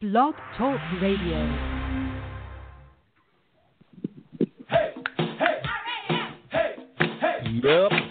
Blog Talk Radio. Yep.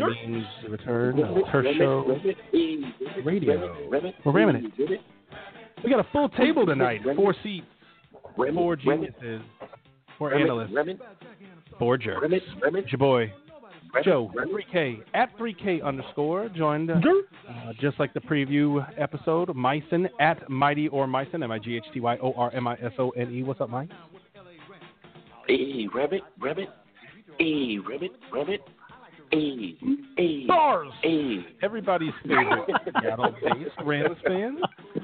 Means one thing. It means the return of Turf Show Radio. We're ramming it. We got a full table tonight. Four seats, four geniuses, four analysts, four jerks. It's your boy, Joe, 3K, at 3K underscore, joined uh, uh, just like the preview episode, Misone, at Mighty or Misone, M I G H T Y O R M I S O N E. What's up, Mike? Hey, rabbit, rabbit. Hey, rabbit, rabbit. Hey, hey. Bars! Hey. Everybody's favorite Seattle based Rams fan.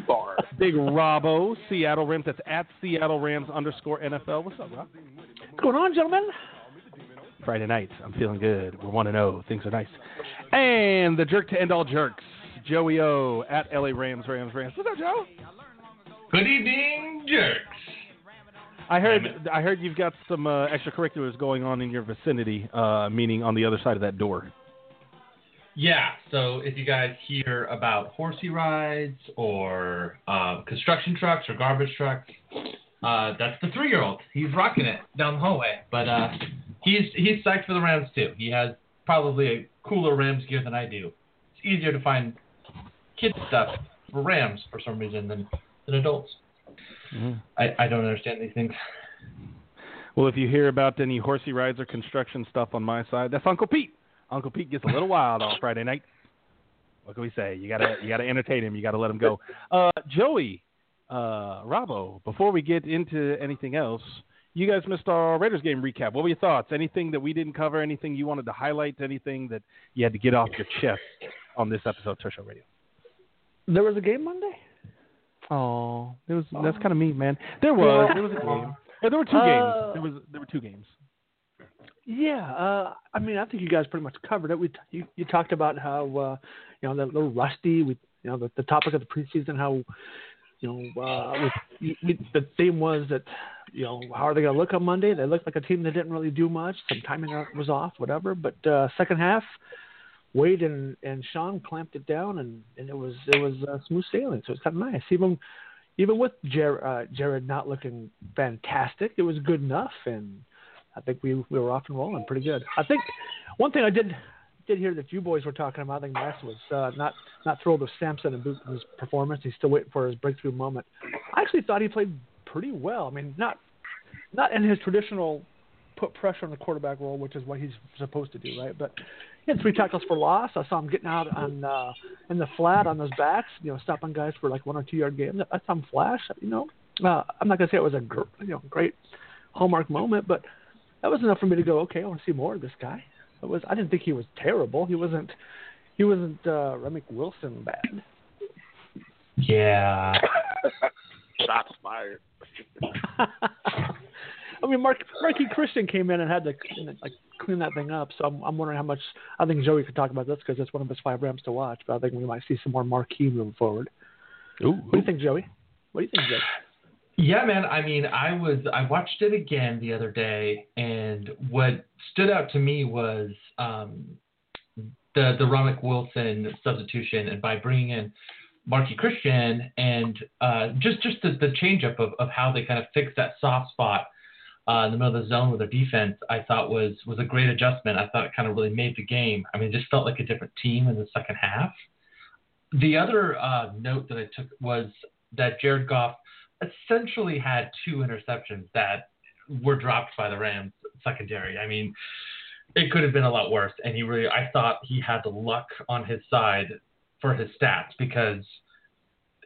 Bars. Big Robbo, Seattle Rams. That's at Seattle Rams underscore NFL. What's up, Rob? What's going on, gentlemen? Friday night. I'm feeling good. We're 1 0. Things are nice. And the jerk to end all jerks, Joey O at LA Rams, Rams, Rams. What's up, Joe? Good evening, jerks. I heard I heard you've got some uh, extracurriculars going on in your vicinity, uh, meaning on the other side of that door. Yeah, so if you guys hear about horsey rides or uh, construction trucks or garbage trucks, uh, that's the three-year-old. He's rocking it down the hallway. But uh, he's he's psyched for the Rams too. He has probably a cooler Rams gear than I do. It's easier to find kid stuff for Rams for some reason than than adults. I, I don't understand these things. Well, if you hear about any horsey rides or construction stuff on my side, that's Uncle Pete. Uncle Pete gets a little wild on Friday night. What can we say? You gotta you gotta entertain him. You gotta let him go. Uh, Joey, uh, Robbo. Before we get into anything else, you guys missed our Raiders game recap. What were your thoughts? Anything that we didn't cover? Anything you wanted to highlight? Anything that you had to get off your chest on this episode of Turf Show Radio? There was a game Monday. Oh, it was that's kind of mean, man. There was there was a game. There were two Uh, games. There was there were two games. Yeah, uh, I mean, I think you guys pretty much covered it. We you, you talked about how uh, you know they're little rusty. We you know the, the topic of the preseason, how you know uh, you, the theme was that you know how are they going to look on Monday? They looked like a team that didn't really do much. Some timing was off, whatever. But uh, second half, Wade and and Sean clamped it down, and, and it was it was uh, smooth sailing. So it's kind of nice. Even even with Jared, uh, Jared not looking fantastic, it was good enough, and I think we we were off and rolling pretty good. I think one thing I did did hear that you boys were talking about. I think Max was uh, not not thrilled with Samson Ebukam's performance. He's still waiting for his breakthrough moment. I actually thought he played pretty well. I mean, not not in his traditional put pressure on the quarterback role, which is what he's supposed to do, right? But he had three tackles for loss. I saw him getting out on uh, in the flat on those backs, you know, stopping guys for like one or two yard gains. I saw him flash. You know, uh, I'm not gonna say it was a gr- you know great hallmark moment, but that was enough for me to go, okay, I want to see more of this guy. It was I didn't think he was terrible. He wasn't he wasn't uh, Ramik Wilson bad. Yeah. Shots fired. I mean, Mark Marqui Christian came in and had to like clean that thing up. So I'm, I'm wondering how much. I think Joey could talk about this because it's one of his five Rams to watch. But I think we might see some more Marqui moving forward. Ooh, What do you think, Joey? What do you think, Joey? Yeah, man. I mean, I was I watched it again the other day, and what stood out to me was um, the the Ramik Wilson substitution, and by bringing in Marqui Christian, and uh, just just the, the changeup of, of how they kind of fixed that soft spot uh, in the middle of the zone with their defense, I thought was was a great adjustment. I thought it kind of really made the game. I mean, it just felt like a different team in the second half. The other uh, note that I took was that Jared Goff essentially had two interceptions that were dropped by the Rams secondary. I mean, it could have been a lot worse. And he really, I thought he had the luck on his side for his stats because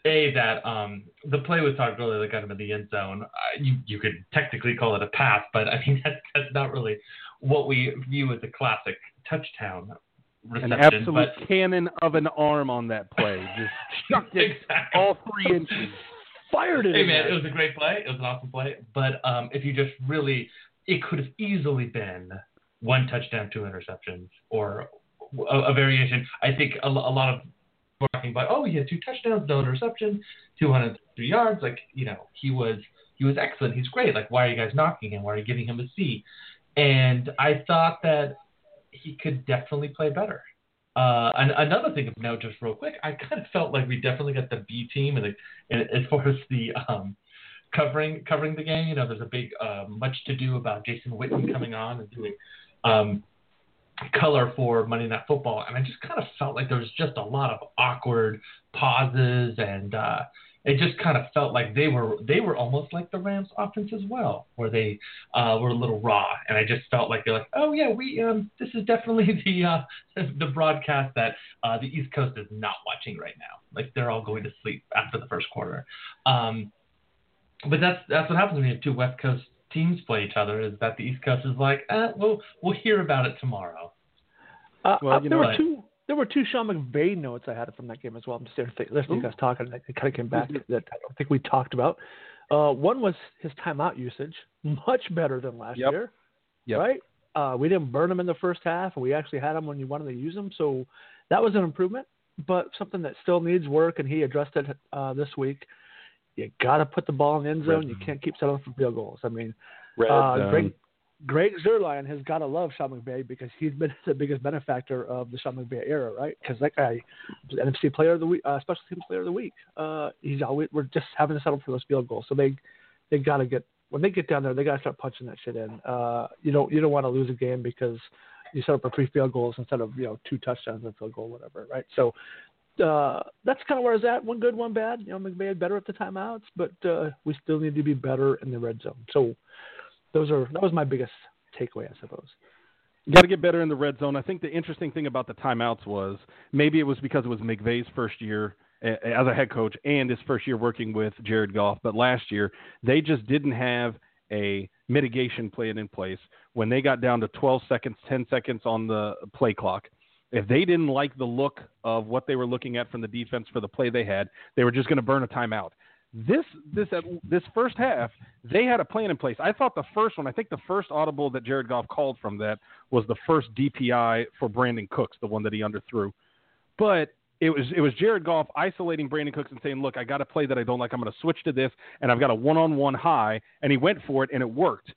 a that um, the play was Todd Gurley that got him in the end zone, uh, you you could technically call it a pass, but I mean that's, that's not really what we view as a classic touchdown reception. An absolute but, cannon of an arm on that play, just chucked it exactly. all three inches. Fired it. Hey man, it was a great play. It was an awesome play. But um, if you just really, it could have easily been one touchdown, two interceptions, or a, a variation. I think a, a lot of talking about, oh, he had two touchdowns, no interception, 203 yards. Like you know, he was he was excellent. He's great. Like why are you guys knocking him? Why are you giving him a C? And I thought that he could definitely play better. Uh, and another thing of note, just real quick, I kind of felt like we definitely got the B team, and, the, and as far as the um, covering covering the game, you know, there's a big uh, much to do about Jason Witten coming on and doing um, color for Monday Night Football, and I just kind of felt like there was just a lot of awkward pauses, and uh, it just kind of felt like they were they were almost like the Rams offense as well, where they uh, were a little raw, and I just felt like they're like, oh yeah, we um, this is definitely the uh, the broadcast that uh, the East Coast is not watching right now. Like they're all going to sleep after the first quarter. Um, but that's that's what happens when you have two West Coast teams play each other. Is that the East Coast is like, eh, we'll we'll hear about it tomorrow. Uh, Well, uh, you there know were what? two. There were two Sean McVay notes I had from that game as well. I'm just there th- listening to you guys talking, and it kind of came back that I don't think we talked about. Uh, one was his timeout usage, much better than last Yep. year. Yep. Right? Uh, we didn't burn them in the first half, and we actually had them when you wanted to use them. So that was an improvement, but something that still needs work, and he addressed it uh, this week. You got to put the ball in the end zone. You can't keep settling for field goals. I mean, Red uh. Greg, Greg Zuerlein has got to love Sean McVay because he's been the biggest benefactor of the Sean McVay era, right? Because that guy, was NFC Player of the Week, uh, Special Teams Player of the Week. Uh, he's always we're just having to settle for those field goals. So they they got to get when they get down there, they got to start punching that shit in. Uh, you don't you don't want to lose a game because you set up for three field goals instead of you know two touchdowns and field goal, whatever, right? So. Uh, that's kind of where I was at. One good, one bad. You know, McVay had better at the timeouts, but uh, we still need to be better in the red zone. So, those are that was my biggest takeaway, I suppose. got to get better in the red zone. I think the interesting thing about the timeouts was maybe it was because it was McVay's first year as a head coach and his first year working with Jared Goff, but last year they just didn't have a mitigation plan in place when they got down to 12 seconds, 10 seconds on the play clock. If they didn't like the look of what they were looking at from the defense for the play they had, they were just going to burn a timeout. This this this first half, they had a plan in place. I thought the first one, I think the first audible that Jared Goff called from that was the first DPI for Brandin Cooks, the one that he underthrew. But it was it was Jared Goff isolating Brandin Cooks and saying, "Look, I got a play that I don't like. I'm going to switch to this, and I've got a one-on-one high." And he went for it, and it worked.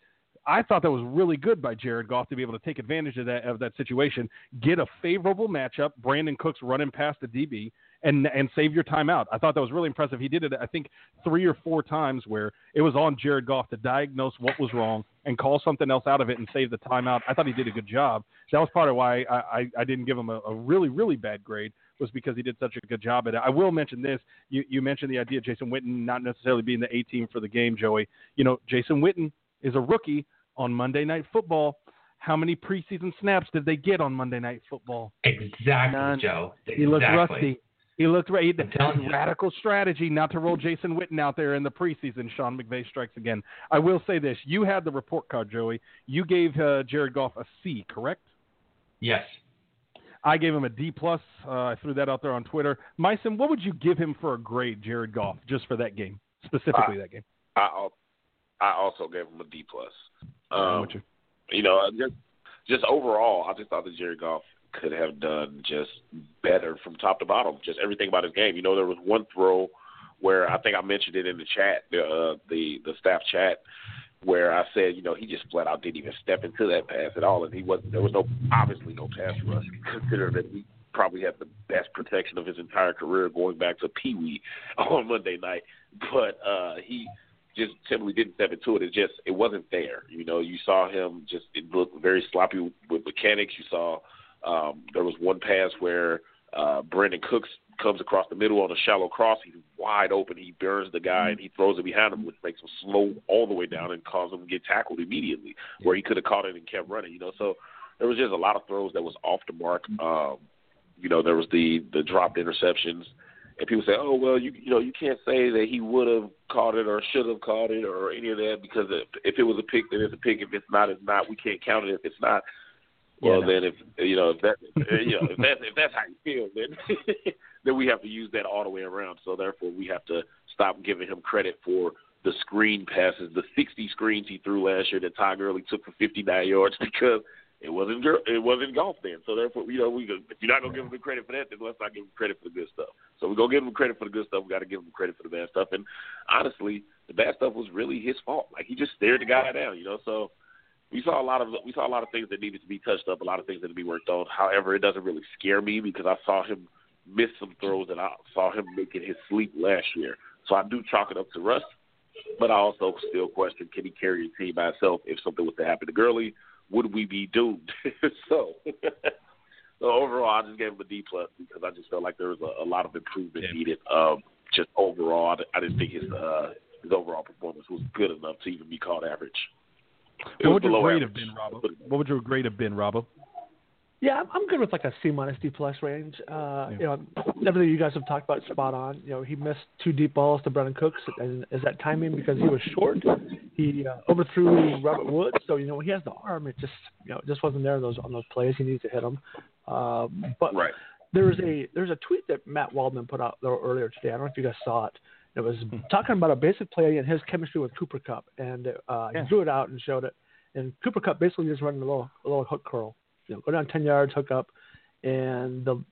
I thought that was really good by Jared Goff to be able to take advantage of that of that situation, get a favorable matchup. Brandin Cooks running past the DB and and save your timeout. I thought that was really impressive. He did it, I think, three or four times where it was on Jared Goff to diagnose what was wrong and call something else out of it and save the timeout. I thought he did a good job. That was part of why I, I, I didn't give him a, a really really bad grade was because he did such a good job at it. I will mention this. You you mentioned the idea of Jason Witten not necessarily being the A team for the game, Joey. You know, Jason Witten is a rookie on Monday Night Football. How many preseason snaps did they get on Monday Night Football? Exactly, None. Joe. He looked rusty. He looked right. I'm telling you. Radical strategy not to roll Jason Witten out there in the preseason. Sean McVay strikes again. I will say this: you had the report card, Joey. You gave uh, Jared Goff a C, correct? Yes. I gave him a D plus. Uh, I threw that out there on Twitter. Misone, what would you give him for a grade, Jared Goff, just for that game, specifically Uh, that game? I al- I also gave him a D plus. Um, you. you know, just just overall, I just thought that Jared Goff could have done just better from top to bottom. Just everything about his game. You know, there was one throw where I think I mentioned it in the chat, the uh, the the staff chat, where I said, you know, he just flat out didn't even step into that pass at all, and he wasn't. there was no obviously no pass rush. Considering that he probably had the best protection of his entire career going back to Pee Wee on Monday night, but uh, he just simply didn't step into it. It just it wasn't there. You know, you saw him just it looked very sloppy with, mechanics. You saw um, there was one pass where uh, Brandin Cooks comes across the middle on a shallow cross. He's wide open. He burns the guy and he throws it behind him, which makes him slow all the way down and causes him to get tackled immediately, where he could have caught it and kept running. You know, so there was just a lot of throws that was off the mark. Um, you know, there was the the dropped interceptions, and people say, "Oh, well, you you know, you can't say that he would have caught it or should have caught it or any of that because if, if it was a pick, then it's a pick. If it's not, it's not. We can't count it if it's not." Well, Yeah, no. then if you know if that you know if that's if that's how you feel, then then we have to use that all the way around. So therefore, we have to stop giving him credit for the screen passes, the 60 screens he threw last year that Todd Gurley took for 59 yards because it wasn't it wasn't Goff then. So therefore, you know, we go, if you're not gonna give him the credit for that, then let's not give him credit for the good stuff. So we're gonna give him credit for the good stuff. We got to give him credit for the bad stuff. And honestly, the bad stuff was really his fault. Like he just stared the guy down, you know. So we saw a lot of we saw a lot of things that needed to be touched up, a lot of things that needed to be worked on. However, it doesn't really scare me because I saw him miss some throws that I saw him make in his sleep last year. So I do chalk it up to rust, but I also still question can he carry a team by himself if something was to happen to Gurley? Would we be doomed? so. So overall, I just gave him a D plus because I just felt like there was a, a lot of improvement Yeah. needed. Um, just overall, I, I didn't think his uh, his overall performance was good enough to even be called average. It What would your grade average. have been, Robbo? What would your grade have been, Robbo? Yeah, I'm- I'm good with like a C minus D plus range. Uh, Yeah. You know, everything you guys have talked about spot on. You know, he missed two deep balls to Brandin Cooks, and is that timing because he was short? He uh, overthrew Robert Woods, so you know he has the arm. It just you know it just wasn't there those on those plays. He needs to hit them. Um, but Right. there was a there's a tweet that Matt Waldman put out earlier today. I don't know if you guys saw it. It was talking about a basic play and his chemistry with Cooper Kupp, and uh, Yeah. he drew it out and showed it. And Cooper Kupp basically just running a little a little hook curl, you know, go down ten yards, hook up, and the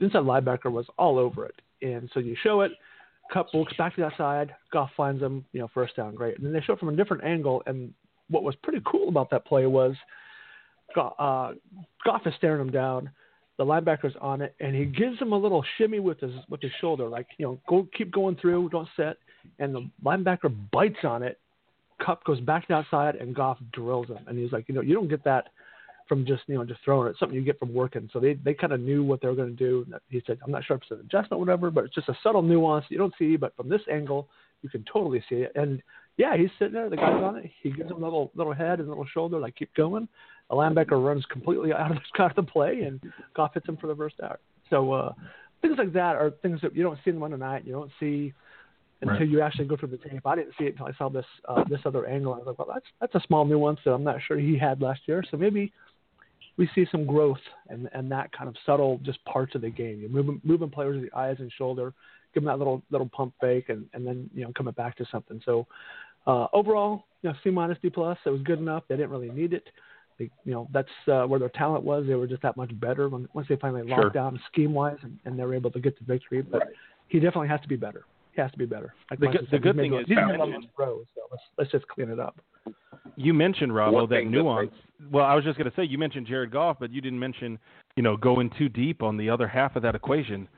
inside linebacker was all over it. And so you show it, Kupp looks back to that side, Goff finds him, you know, first down, great. And then they show it from a different angle, and what was pretty cool about that play was uh, Goff is staring him down. The linebacker's on it, and he gives him a little shimmy with his with his shoulder, like you know, go keep going through, don't sit. And the linebacker bites on it. Kupp goes back to outside, and Goff drills him. And he's like, you know, you don't get that from just you know just throwing it. It's something you get from working. So they they kind of knew what they were going to do. He said, I'm not sure if it's an adjustment, or whatever, but it's just a subtle nuance you don't see, but from this angle you can totally see it. And yeah, he's sitting there. The guy's on it. He gives him a little little head and a little shoulder, like keep going. The linebacker runs completely out of the, out of the play, and Goff hits him for the first out. So uh, things like that are things that you don't see in Monday night. You don't see until Right. you actually go through the tape. I didn't see it until I saw this uh, this other angle. I was like, well, that's that's a small nuance that I'm not sure he had last year. So maybe we see some growth and and that kind of subtle just parts of the game. You're moving moving players with the eyes and shoulder, give them that little little pump fake, and and then you know coming back to something. So uh, overall, you know, C minus D plus. It was good enough. They didn't really need it. They, you know, that's uh, where their talent was. They were just that much better when once they finally locked Sure. down scheme wise, and, and they were able to get the victory. But he definitely has to be better. He has to be better. Like The good- the good thing is- he's made all those throws. So let's let's just clean it up. You mentioned Robbo that thing that nuance. Well, I was just going to say you mentioned Jared Goff, but you didn't mention you know going too deep on the other half of that equation.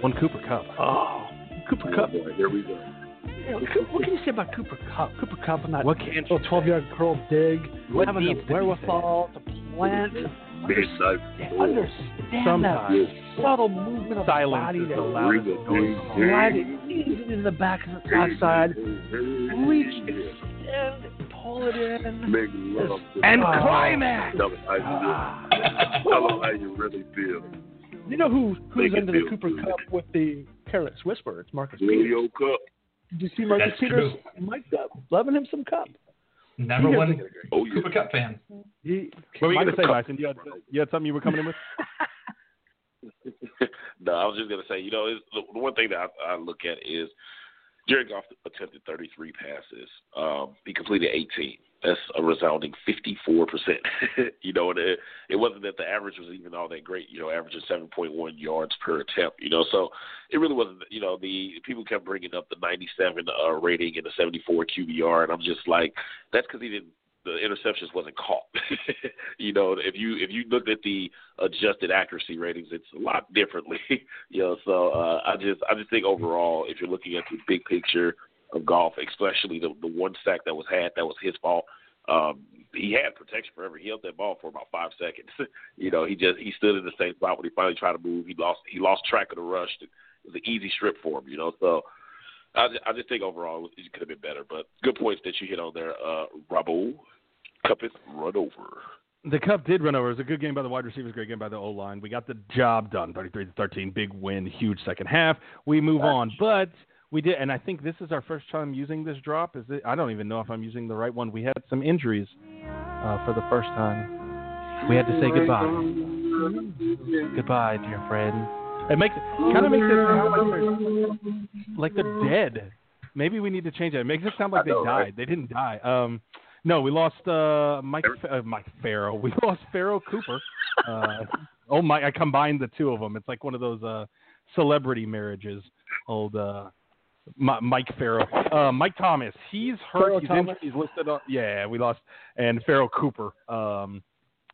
One Cooper Kupp. Oh, Cooper Kupp. Oh, boy, here we go. You know, what can you say about Cooper Kupp? Cooper Kupp and that What can't you little 12 yard curl dig, What having needs the to be wherewithal to plant, Midnight. Understand Sometimes. that subtle movement of the Silence body is that the loudest noise. slide it easy into the back of the outside, reach, extend, pull it in. Make love to And Oh. climax. Tell them how you feel. Tell them how you really feel. You know who who's Make it the Cooper good. Kupp with the careless whisper? It's Marcus Peters. Julio Kupp. Did you see Marcus That's Peters? true. Mike Kupp, loving him some Kupp. Number He one doesn't- Oh yeah. Cooper Kupp fan. He, What were you going to say, Cup- Bison? You had, you had something you were coming in with? no, I was just gonna say, you know, it's, the, the one thing that I, I look at is Jared Goff attempted 33 passes. Um, he completed 18. That's a resounding 54 percent. you know, and it, it wasn't that the average was even all that great. You know, averaging 7.1 yards per attempt. You know, so it really wasn't. You know, the people kept bringing up the 97 uh, rating and the 74 QBR, and I'm just like, that's because he didn't. The interceptions wasn't caught. you know, if you if you looked at the adjusted accuracy ratings, it's a lot differently. you know, so uh, I just I just think overall, if you're looking at the big picture of Goff, especially the the one sack that was had that was his fault. Um, he had protection forever. He held that ball for about five seconds. you know, he just he stood in the same spot when he finally tried to move. He lost he lost track of the rush. It was an easy strip for him. You know, so I just, I just think overall it could have been better. But good points that you hit on there, uh, Rabo. Kupp is run over. The Kupp did run over. It was a good game by the wide receivers, great game by the O line. We got the job done, 33 to 13, big win, huge second half. We move on, but we did, and I think this is our first time using this drop. Is it? I don't even know if I'm using the right one. We had some injuries uh, for the first time. We had to say goodbye. Goodbye, dear friend. It makes kind of makes it sound like they're, like they're dead. Maybe we need to change that. It makes it sound like they died. They didn't die. Um, no, we lost uh, Mike uh, Mike Farrell. We lost Pharoh Cooper. Uh, oh my! I combined the two of them. It's like one of those uh, celebrity marriages. Old uh, Mike Farrell, uh, Mike Thomas. He's hurt. He's, in, he's listed on. Yeah, we lost. And Pharoh Cooper. Um,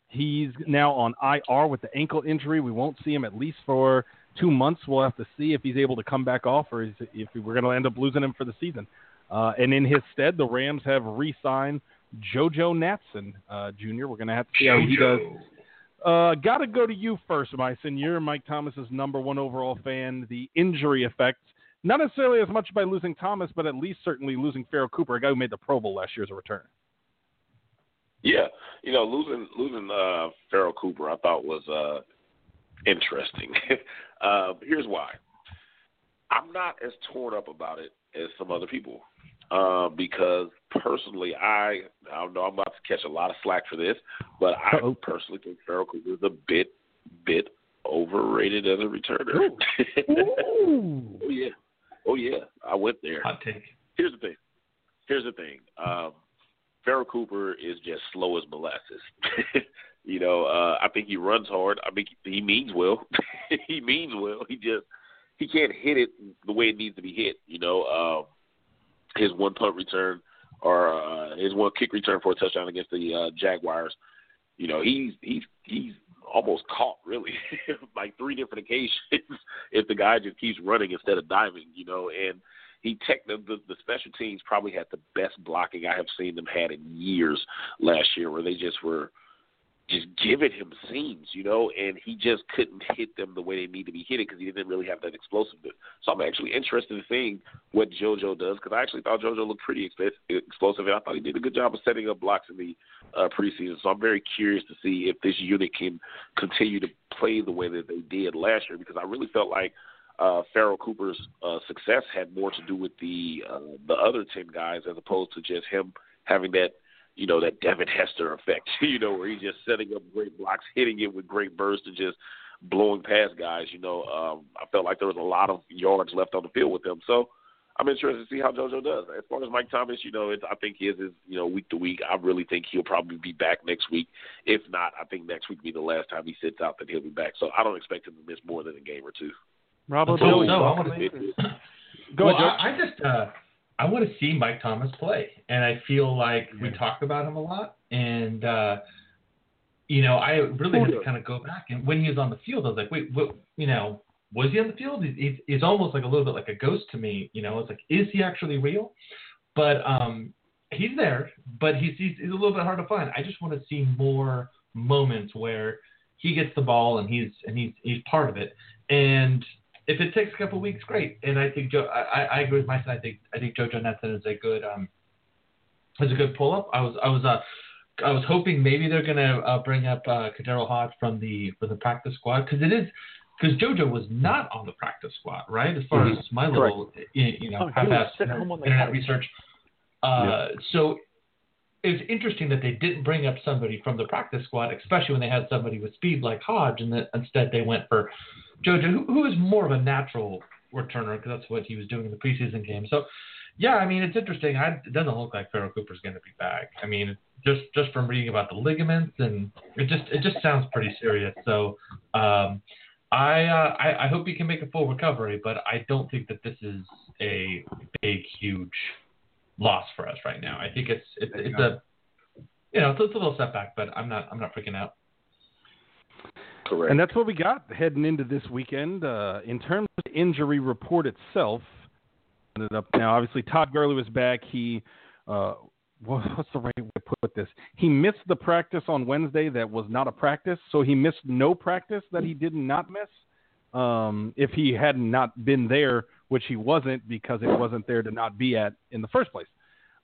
he's now on IR with the ankle injury. We won't see him at least for two months. We'll have to see if he's able to come back off, or if we're going to end up losing him for the season. Uh, and in his stead, the Rams have re-signed JoJo Natson uh, Jr. We're going to have to see how he does. Uh, Got to go to you first, Misone. You're Mike Thomas's number one overall fan. The injury effects, not necessarily as much by losing Thomas, but at least certainly losing Pharoh Cooper, a guy who made the Pro Bowl last year as a return. Yeah, you know, losing losing uh, Pharoh Cooper, I thought was uh, interesting. uh, here's why. I'm not as torn up about it as some other people uh, because personally, I I know I'm about to catch a lot of slack for this, but I Uh-oh. personally think Pharoh Cooper is a bit bit overrated as a returner. Ooh. oh yeah, oh yeah, I went there. Hot take. Here's the thing. Here's the thing. Um, Pharoh Cooper is just slow as molasses. you know, uh, I think he runs hard. I mean, he means well. he means well. He just he can't hit it the way it needs to be hit. You know, um, his one punt return or uh, his one kick return for a touchdown against the uh, Jaguars. You know, he's he's he's almost caught really like three different occasions if the guy just keeps running instead of diving. You know, and he tech the, the the special teams probably had the best blocking I have seen them had in years last year, where they just were just giving him seams, you know, and he just couldn't hit them the way they need to be hitting because he didn't really have that explosiveness. So I'm actually interested in seeing what JoJo does because I actually thought JoJo looked pretty explosive, and I thought he did a good job of setting up blocks in the uh, preseason. So I'm very curious to see if this unit can continue to play the way that they did last year because I really felt like uh, Pharoh Cooper's uh, success had more to do with the uh, the other ten guys as opposed to just him having that you know, that Devin Hester effect, you know, where he's just setting up great blocks, hitting it with great bursts, and just blowing past guys. You know, um, I felt like there was a lot of yards left on the field with him. So I'm interested to see how JoJo does. As far as Mike Thomas, you know, it's, I think his is, you know, week to week. I really think he'll probably be back next week. If not, I think next week will be the last time he sits out, that he'll be back. So I don't expect him to miss more than a game or two. Rob, no, no, I want to. Go well, ahead, I, I just. Uh, I want to see Mike Thomas play, and I feel like we talk about him a lot, and uh, you know, I really had to kind of go back and when he was on the field, I was like, wait, what? You know, was he on the field? He's, he's almost like a little bit like a ghost to me. You know, it's like, is he actually real? But um, he's there, but he's, he's he's a little bit hard to find. I just want to see more moments where he gets the ball and he's and he's he's part of it. And if it takes a couple weeks, great. And I think Joe, I, I agree with Misone. I think I think JoJo Natson is a good um is a good pull up. I was I was uh I was hoping maybe they're gonna uh, bring up uh, Hodge from the from the practice squad because it is because JoJo was not on the practice squad, right? As far mm-hmm. as my little you know oh, half-assed internet research. Uh, yeah. So it's interesting that they didn't bring up somebody from the practice squad, especially when they had somebody with speed like Hodge, and that instead they went for JoJo, who, who is more of a natural returner because that's what he was doing in the preseason game. So, yeah, I mean it's interesting. I, it doesn't look like Pharoh Cooper's going to be back. I mean, just just from reading about the ligaments and it just it just sounds pretty serious. So, um, I, uh, I I hope he can make a full recovery, but I don't think that this is a big huge loss for us right now. I think it's it's, it's a you know it's, it's a little setback, but I'm not I'm not freaking out. Correct. And that's what we got heading into this weekend. Uh, in terms of the injury report itself, ended up now obviously Todd Gurley was back. He uh, what's the right way to put this? He missed the practice on Wednesday that was not a practice, so he missed no practice that he did not miss. Um, if he had not been there, which he wasn't because it wasn't there to not be at in the first place.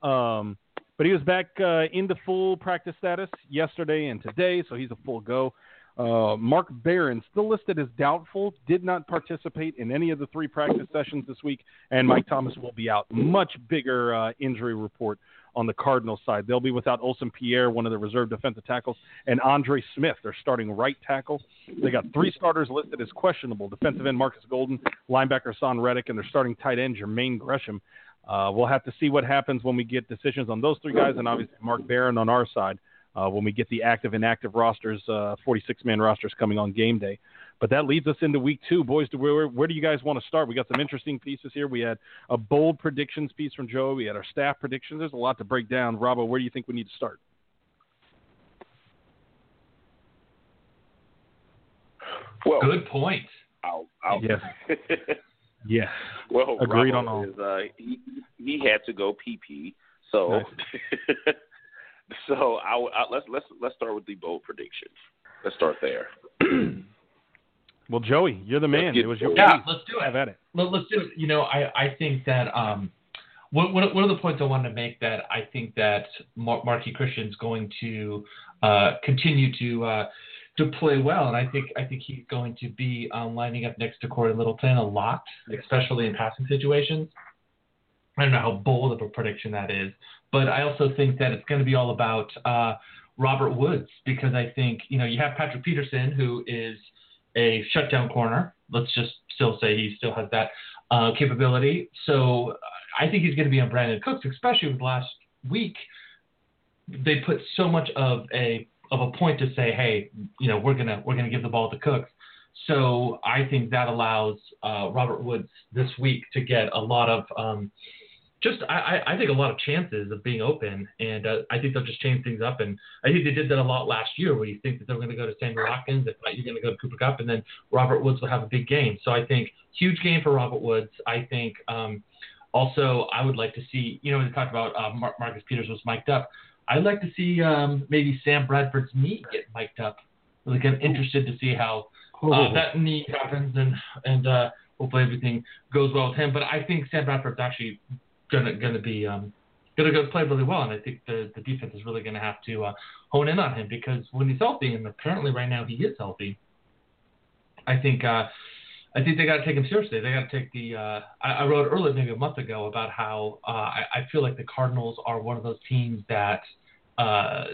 Um, but he was back uh, into full practice status yesterday and today, so he's a full go. Uh, Mark Barron, still listed as doubtful, did not participate in any of the three practice sessions this week, and Mike Thomas will be out. Much bigger uh, injury report on the Cardinals side. They'll be without Olsen Pierre, one of the reserve defensive tackles, and Andre Smith, their starting right tackle. They got three starters listed as questionable defensive end Marcus Golden, linebacker Haason Reddick, and their starting tight end Jermaine Gresham. Uh, we'll have to see what happens when we get decisions on those three guys, and obviously Mark Barron on our side uh, when we get the active and inactive rosters, uh, 46 man rosters coming on game day. But that leads us into week two. Boys, where, where do you guys want to start? We got some interesting pieces here. We had a bold predictions piece from Joe. We had our staff predictions. There's a lot to break down. Robbo, where do you think we need to start? Well, Good point. I'll, I'll, Yes. Yes. well, Agreed Robbo on all. Is, uh, he, he had to go PP, so so I, I, let's let's let's start with the bold predictions. Let's start there. Well, Joey, you're the man. get It was your Yeah, piece. let's do it. Have at it. Let, let's do it. You know, I, I think that um, one, one one of the points I wanted to make that I think that Mar- Marqui Christian's going to uh, continue to uh, to play well, and I think I think he's going to be um, lining up next to Cory Littleton a lot, especially in passing situations. I don't know how bold of a prediction that is, but I also think that it's going to be all about uh, Robert Woods because I think you know you have Patrick Peterson who is a shutdown corner. Let's just still say he still has that uh, capability. So I think he's going to be on Brandin Cooks, especially with last week. They put so much of a of a point to say, hey, you know, we're gonna we're gonna give the ball to Cooks. So I think that allows uh, Robert Woods this week to get a lot of um, just I, I- think a lot of chances of being open, and uh, I think they'll just change things up. And I think they did that a lot last year, where you think that they're going to go to Sammy Watkins, if not, you're going to go to Cooper Kupp, and then Robert Woods will have a big game. So I think huge game for Robert Woods. I think um, also I would like to see, you know, we talked about uh, Mar- Marcus Peters was mic'd up. I'd like to see um, maybe Sam Bradford's knee get mic'd up. Kind of interested to see how uh, that knee happens, and and uh, hopefully everything goes well with him. But I think Sam Bradford's actually gonna gonna be um, gonna go play really well, and I think the the defense is really gonna have to uh, hone in on him because when he's healthy, and apparently right now he is healthy, I think uh, I think they got to take him seriously. They got to take the. Uh, I, I wrote earlier, maybe a month ago, about how uh, I, I feel like the Cardinals are one of those teams that uh,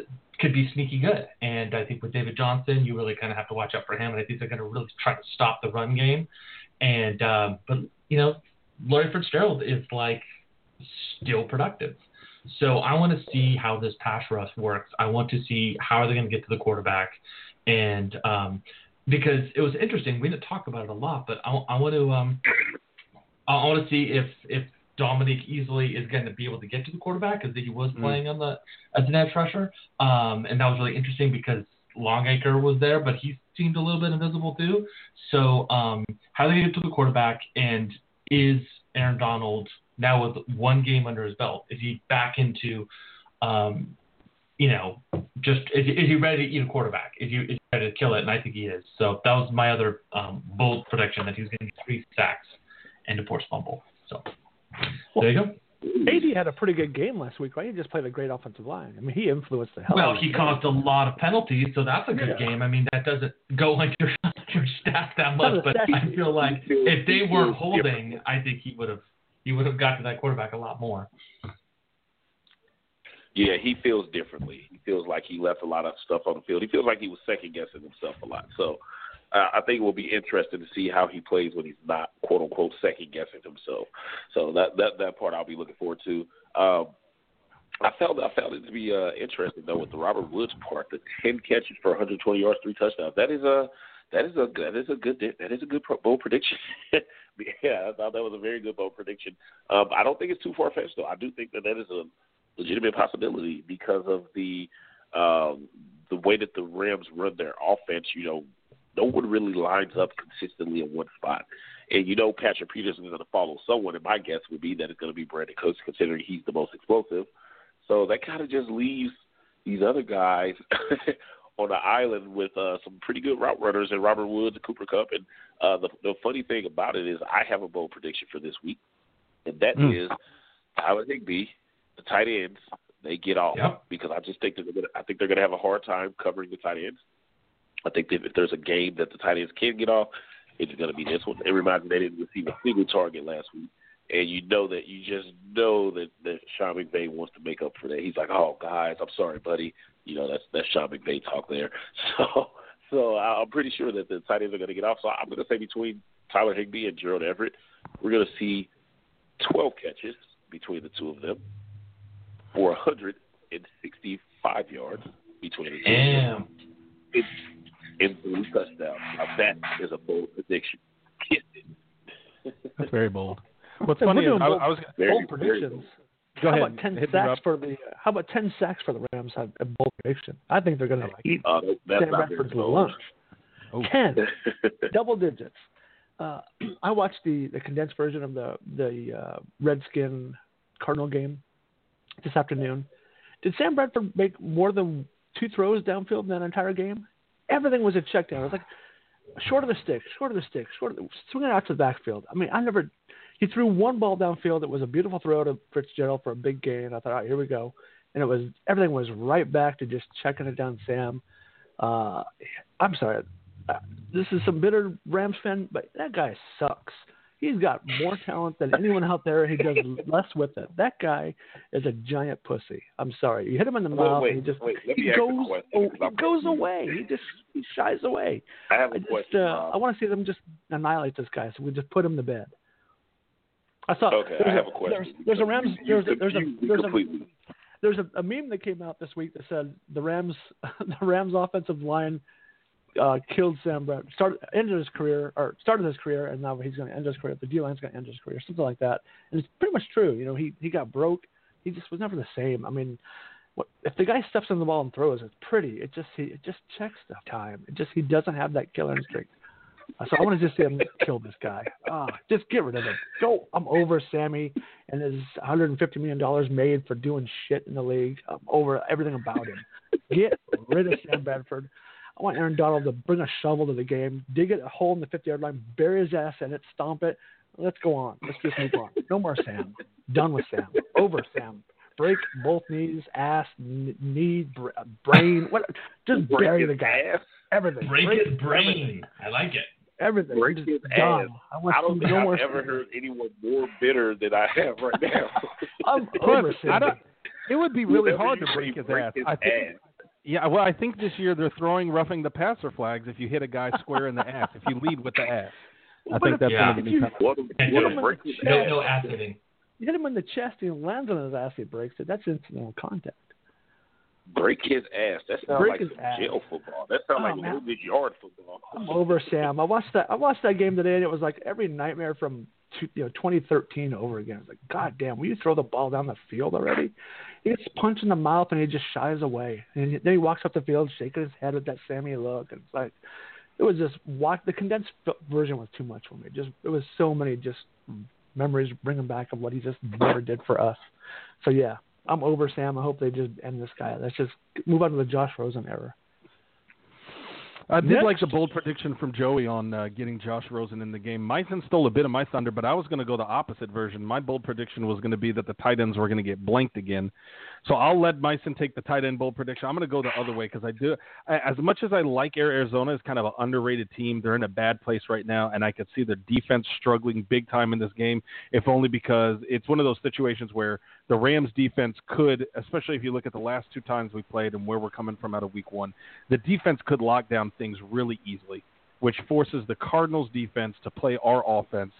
could be sneaky good, and I think with David Johnson, you really kind of have to watch out for him, and I think they're going to really try to stop the run game. And um, but you know, Larry Fitzgerald is like still productive. So I want to see how this pass rush works. I want to see how are they going to get to the quarterback, and um, because it was interesting, we didn't talk about it a lot, but I, I want to um, I want to see if if Dominique Easley is going to be able to get to the quarterback because he was playing on the as an edge rusher, um, and that was really interesting because Longacre was there, but he seemed a little bit invisible too. So um, how are they get to the quarterback, and is Aaron Donald now with one game under his belt, is he back into, um, you know, just is, is he ready to eat a quarterback? Is he, is he ready to kill it? And I think he is. So that was my other um, bold prediction that he was going to get three sacks and a forced fumble. So there you go. AD had a pretty good game last week, right? He just played a great offensive line. I mean, he influenced the hell. Well, out he caused a lot of penalties, so that's a good Yeah. game. I mean, that doesn't go on your, your stats that much, but I feel like if they weren't holding, I think he would have he would have got to that quarterback a lot more. Yeah, he feels differently. He feels like he left a lot of stuff on the field. He feels like he was second guessing himself a lot. So uh, I think it will be interesting to see how he plays when he's not quote unquote second guessing himself. So that that that part I'll be looking forward to. Um, I felt I found it to be uh, interesting though with the Robert Woods part, the ten catches for 120 yards, three touchdowns. That is a that is a that is a good that is a good bold prediction. yeah, I thought that was a very good bold prediction. Um, I don't think it's too far fetched though. I do think that that is a legitimate possibility because of the um, the way that the Rams run their offense. You know, no one really lines up consistently in one spot. And you know Patrick Peterson is going to follow someone, and my guess would be that it's going to be Brandin Cooks, considering he's the most explosive. So that kind of just leaves these other guys on the island with uh, some pretty good route runners and Robert Woods and Cooper Kupp. And uh, the the funny thing about it is, I have a bold prediction for this week, and that Mm. is Tyler Higbee, the tight ends, they get off Yep. because I just think they're gonna, I think they're going to have a hard time covering the tight ends. I think that if there's a game that the tight ends can get off, it's going to be this one. It reminds me they didn't receive a single target last week, and you know that you just know that that Sean McVay wants to make up for that. He's like, "Oh, guys, I'm sorry, buddy. You know that's that's Sean McVay talk there." So so I'm pretty sure that the tight ends are going to get off. So I'm going to say between Tyler Higbee and Gerald Everett, we're going to see 12 catches between the two of them for 165 yards between the two. of them Damn. It's and three touchdowns. Now that is a bold prediction. That's very bold. What's Hey, funny is I, I was Very, bold very predictions. Go how ahead. about ten hit me, Rob. sacks for the? How about ten sacks for the Rams? A bold prediction. I think they're going to eat Uh, Sam Bradford's bold. lunch. Oh. Ten, double digits. Uh, I watched the, the condensed version of the the uh, Redskin Cardinal game this afternoon. Did Sam Bradford make more than two throws downfield in that entire game? Everything was a check down. It was like short of the stick, short of the stick, short of the, swinging out to the backfield. I mean, I never. He threw one ball downfield. It was a beautiful throw to Fitzgerald for a big gain. I thought, all right, here we go. And it was everything was right back to just checking it down, Sam. Uh, I'm sorry, uh, this is some bitter Rams fan, but that guy sucks. He's got more talent than anyone out there. He does less with it. That guy is a giant pussy. I'm sorry. You hit him in the mouth, wait, and he just wait, he goes oh, he goes away. He just he shies away. I have a I just question. uh, I want to see them just annihilate this guy, so we just put him to bed. I saw Okay, there's I have a There's, question. there's a Rams. There's a, there's a there's a completely. there's a, a meme that came out this week that said the Rams the Rams offensive line uh, killed Sam Bradford, started ended his career or started his career, and now he's going to end his career. The D line's going to end his career, something like that. And it's pretty much true. You know, he he got broke. He just was never the same. I mean, what if the guy steps on the ball and throws? It's pretty. It just he it just checks the time. It just he doesn't have that killer instinct. Uh, So I want to just say, see him kill this guy. Ah, just get rid of him. Go. I'm over Sammy and his 150 million dollars made for doing shit in the league. I'm over everything about him. Get rid of Sam Bradford. I want Aaron Donald to bring a shovel to the game, dig it a hole in the 50 yard line, bury his ass in it, stomp it. Let's go on. Let's just move on. No more Sam. Done with Sam. Over Sam. Break both knees, ass, kn- knee, br- brain. What? Just bury the guy. Everything. Break his everything. brain. I like it. Everything. Break his done. ass. I want I don't some- think I've ever Sam. heard anyone more bitter than I have right now. I'm Plus, I Sam. it would be really Whenever hard to break his break ass. his I think, ass. yeah, well, I think this year they're throwing roughing the passer flags if you hit a guy square in the ass. If you lead with the ass, I think that's Yeah. going to be tough. What a, And what no- a No, no ass hitting. You hit him in the chest, he lands on his ass, he breaks it. That's incidental contact. Break his ass. That sounds Break like jail football. That sounds Oh, like man. little bit yard football. I'm over Sam. I watched that. I watched that game today, and it was like every nightmare from two, you know 2013 over again. It's like, God damn, will you throw the ball down the field already? He gets punched in the mouth, and he just shies away. And then he walks up the field, shaking his head with that Sammy look. And it's like, it was just watch. The condensed f- version was too much for me. Just it was so many just memories bringing back of what he just never did for us. So yeah, I'm over Sam. I hope they just end this guy. Let's just move on to the Josh Rosen era. I did Next. like the bold prediction from Joey on uh, getting Josh Rosen in the game. Misone stole a bit of my thunder, but I was going to go the opposite version. My bold prediction was going to be that the tight ends were going to get blanked again. So I'll let Misone take the tight end bold prediction. I'm going to go the other way because I do. I- As much as I like Air Arizona as kind of an underrated team, they're in a bad place right now, and I could see their defense struggling big time in this game. If only because it's one of those situations where the Rams defense could, especially if you look at the last two times we played and where we're coming from out of Week One, the defense could lock down things really easily, which forces the Cardinals defense to play our offense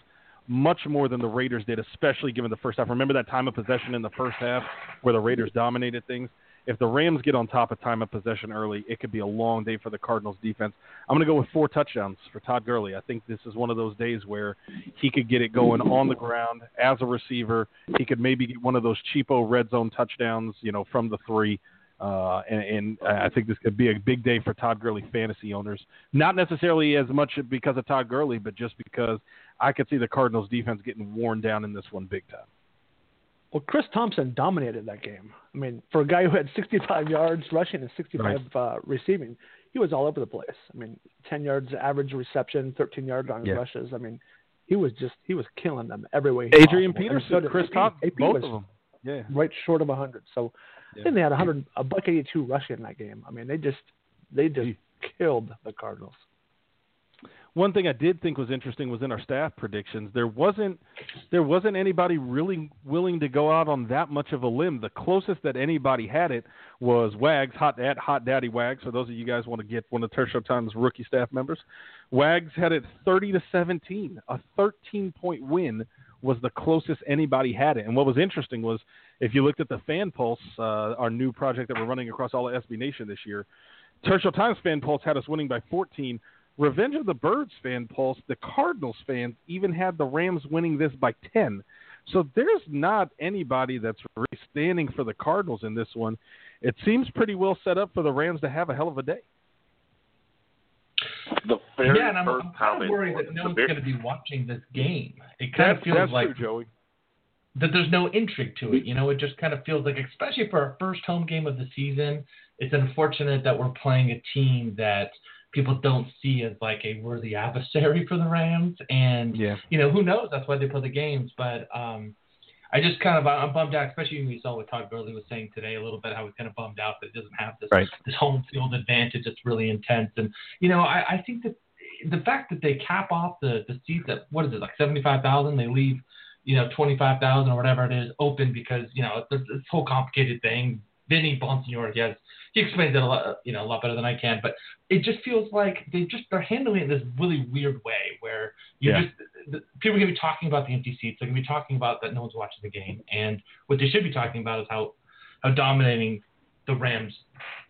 much more than the Raiders did, especially given the first half. Remember that time of possession in the first half where the Raiders dominated things? If the Rams get on top of time of possession early, it could be a long day for the Cardinals defense. I'm going to go with four touchdowns for Todd Gurley. I think this is one of those days where he could get it going on the ground as a receiver. He could maybe get one of those cheapo red zone touchdowns, you know, from the three. Uh, and, and I think this could be a big day for Todd Gurley fantasy owners. Not necessarily as much because of Todd Gurley, but just because I could see the Cardinals defense getting worn down in this one big time. Well, Chris Thompson dominated that game. I mean, for a guy who had 65 yards rushing and 65 Right. uh, receiving, he was all over the place. I mean, 10 yards average reception, 13 yards on his Yeah. rushes. I mean, he was just he was killing them every way. Adrian possible. Peterson, so Chris Thompson, both was of them. Yeah. right short of 100. So Yeah. I think they had 100 a buck 82 rushing in that game. I mean, they just they just killed the Cardinals. One thing I did think was interesting was in our staff predictions. There wasn't there wasn't anybody really willing to go out on that much of a limb. The closest that anybody had it was Wags, hot at hot daddy Wags. For those of you guys want to get one of Show Times rookie staff members, Wags had it 30 to 17, a 13 point win was the closest anybody had it. And what was interesting was if you looked at the Fan Pulse, uh, our new project that we're running across all of SB Nation this year, Turf Times Fan Pulse had us winning by 14. Revenge of the Birds fan pulse, the Cardinals fans even had the Rams winning this by 10. So there's not anybody that's really standing for the Cardinals in this one. It seems pretty well set up for the Rams to have a hell of a day. The very yeah, and I'm, first I'm kind of worried that no one's very- going to be watching this game. It kind That's, of feels like true, Joey. that there's no intrigue to it. You know, it just kind of feels like, especially for our first home game of the season, it's unfortunate that we're playing a team that people don't see as like a worthy adversary for the Rams. And Yeah. you know, who knows? That's why they play the games. But um, I just kind of I'm bummed out, especially when we saw what Todd Gurley was saying today a little bit, how he's kind of bummed out that it doesn't have this Right. this home field advantage that's really intense. And you know, I, I think that the fact that they cap off the the seats at what is it like seventy five thousand, they leave you know twenty five thousand or whatever it is open because you know there's this whole complicated thing. Vinny Bonsignore, he has he explains it a lot you know a lot better than I can, but it just feels like they just they're handling it in this really weird way where you Yeah. just the, people are gonna be talking about the empty seats, they're gonna be talking about that no one's watching the game, and what they should be talking about is how how dominating the Rams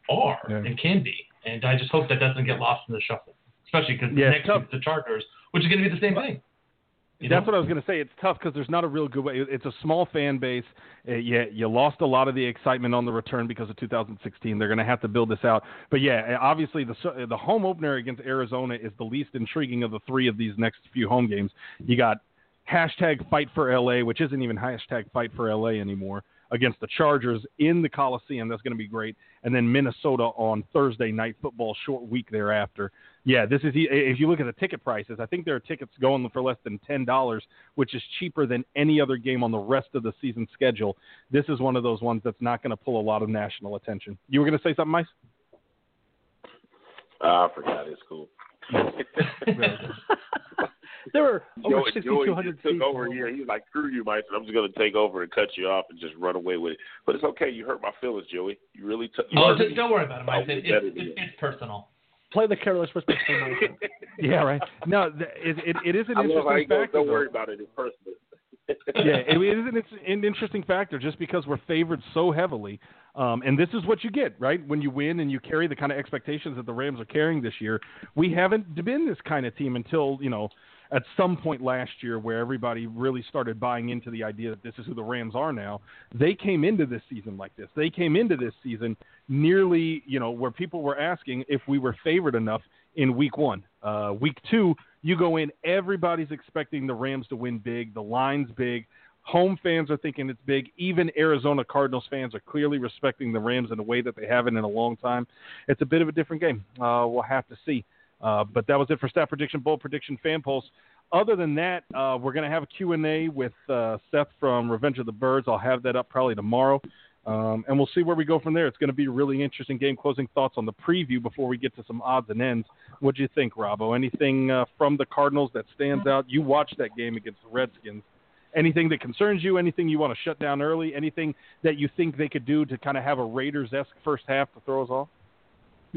are Yeah. and can be. And I just hope that doesn't get lost in the shuffle, especially because Yeah, next tough. the Chargers, which is going to be the same thing. You That's know? what I was going to say. It's tough because there's not a real good way. It's a small fan base. Uh, yeah, you lost a lot of the excitement on the return because of 2016. They're going to have to build this out. But yeah, uh, obviously the uh, the home opener against Arizona is the least intriguing of the three of these next few home games. You got hashtag Fight for LA, which isn't even hashtag Fight for LA anymore, against the Chargers in the Coliseum. That's going to be great. And then Minnesota on Thursday night football, short week thereafter. Yeah, this is if you look at the ticket prices, I think there are tickets going for less than ten dollars, which is cheaper than any other game on the rest of the season schedule. This is one of those ones that's not going to pull a lot of national attention. You were going to say something, Mice? Ah, I forgot. It's cool. There were over Joey, 6,200 just took over here. he's like, "Screw you, Mike. I'm just going to take over and cut you off and just run away with it." But it's okay. You hurt my feelings, Joey. You really took. Oh, hurt d- me. don't worry about it, Mike. It, it, it, it's personal. Play the careless whisper. Yeah, right. No, th- it, it, it is an I love how he interesting goes, factor. Don't though. worry about it. It's personal. yeah, it is an, it's an interesting factor just because we're favored so heavily. Um, and this is what you get, right? When you win and you carry the kind of expectations that the Rams are carrying this year. We haven't been this kind of team until, you know, at some point last year where everybody really started buying into the idea that this is who the Rams are now. They came into this season like this. They came into this season nearly, you know, where people were asking if we were favored enough in week one. Uh, week two, you go in, everybody's expecting the Rams to win big. The line's big. Home fans are thinking it's big. Even Arizona Cardinals fans are clearly respecting the Rams in a way that they haven't in a long time. It's a bit of a different game. Uh, we'll have to see. Uh, but that was it for stat prediction, bold prediction, fan pulse. Other than that, uh, we're going to have a Q&A with uh, Seth from Revenge of the Birds. I'll have that up probably tomorrow. Um, and we'll see where we go from there. It's going to be a really interesting game. Closing thoughts on the preview before we get to some odds and ends. What do you think, Robbo? Anything uh, from the Cardinals that stands out? You watched that game against the Redskins. Anything that concerns you? Anything you want to shut down early? Anything that you think they could do to kind of have a Raiders esque first half to throw us off?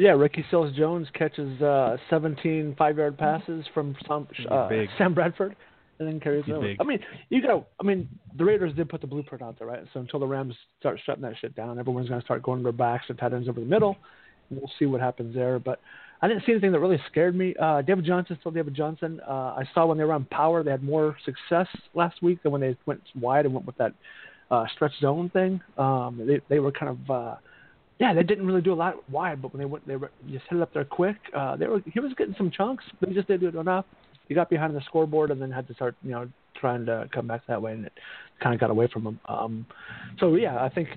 Yeah, Ricky Seals Jones catches uh, 17 five yard passes from Sam, uh. Sam Bradford and then carries it over. I mean, you got. I mean, the Raiders did put the blueprint out there, right? So until the Rams start shutting that shit down, everyone's going to start going to their backs and tight ends over the middle. We'll see what happens there. But I didn't see anything that really scared me. Uh, David Johnson, still David Johnson. Uh, I saw when they were on power, they had more success last week than when they went wide and went with that uh, stretch zone thing. Um, they they were kind of. Uh, yeah, they didn't really do a lot wide, but when they went, they were, just hit it up there quick. Uh, they were he was getting some chunks, but he just didn't do it enough. He got behind the scoreboard and then had to start, you know, trying to come back that way, and it kind of got away from him. Um, so yeah, I think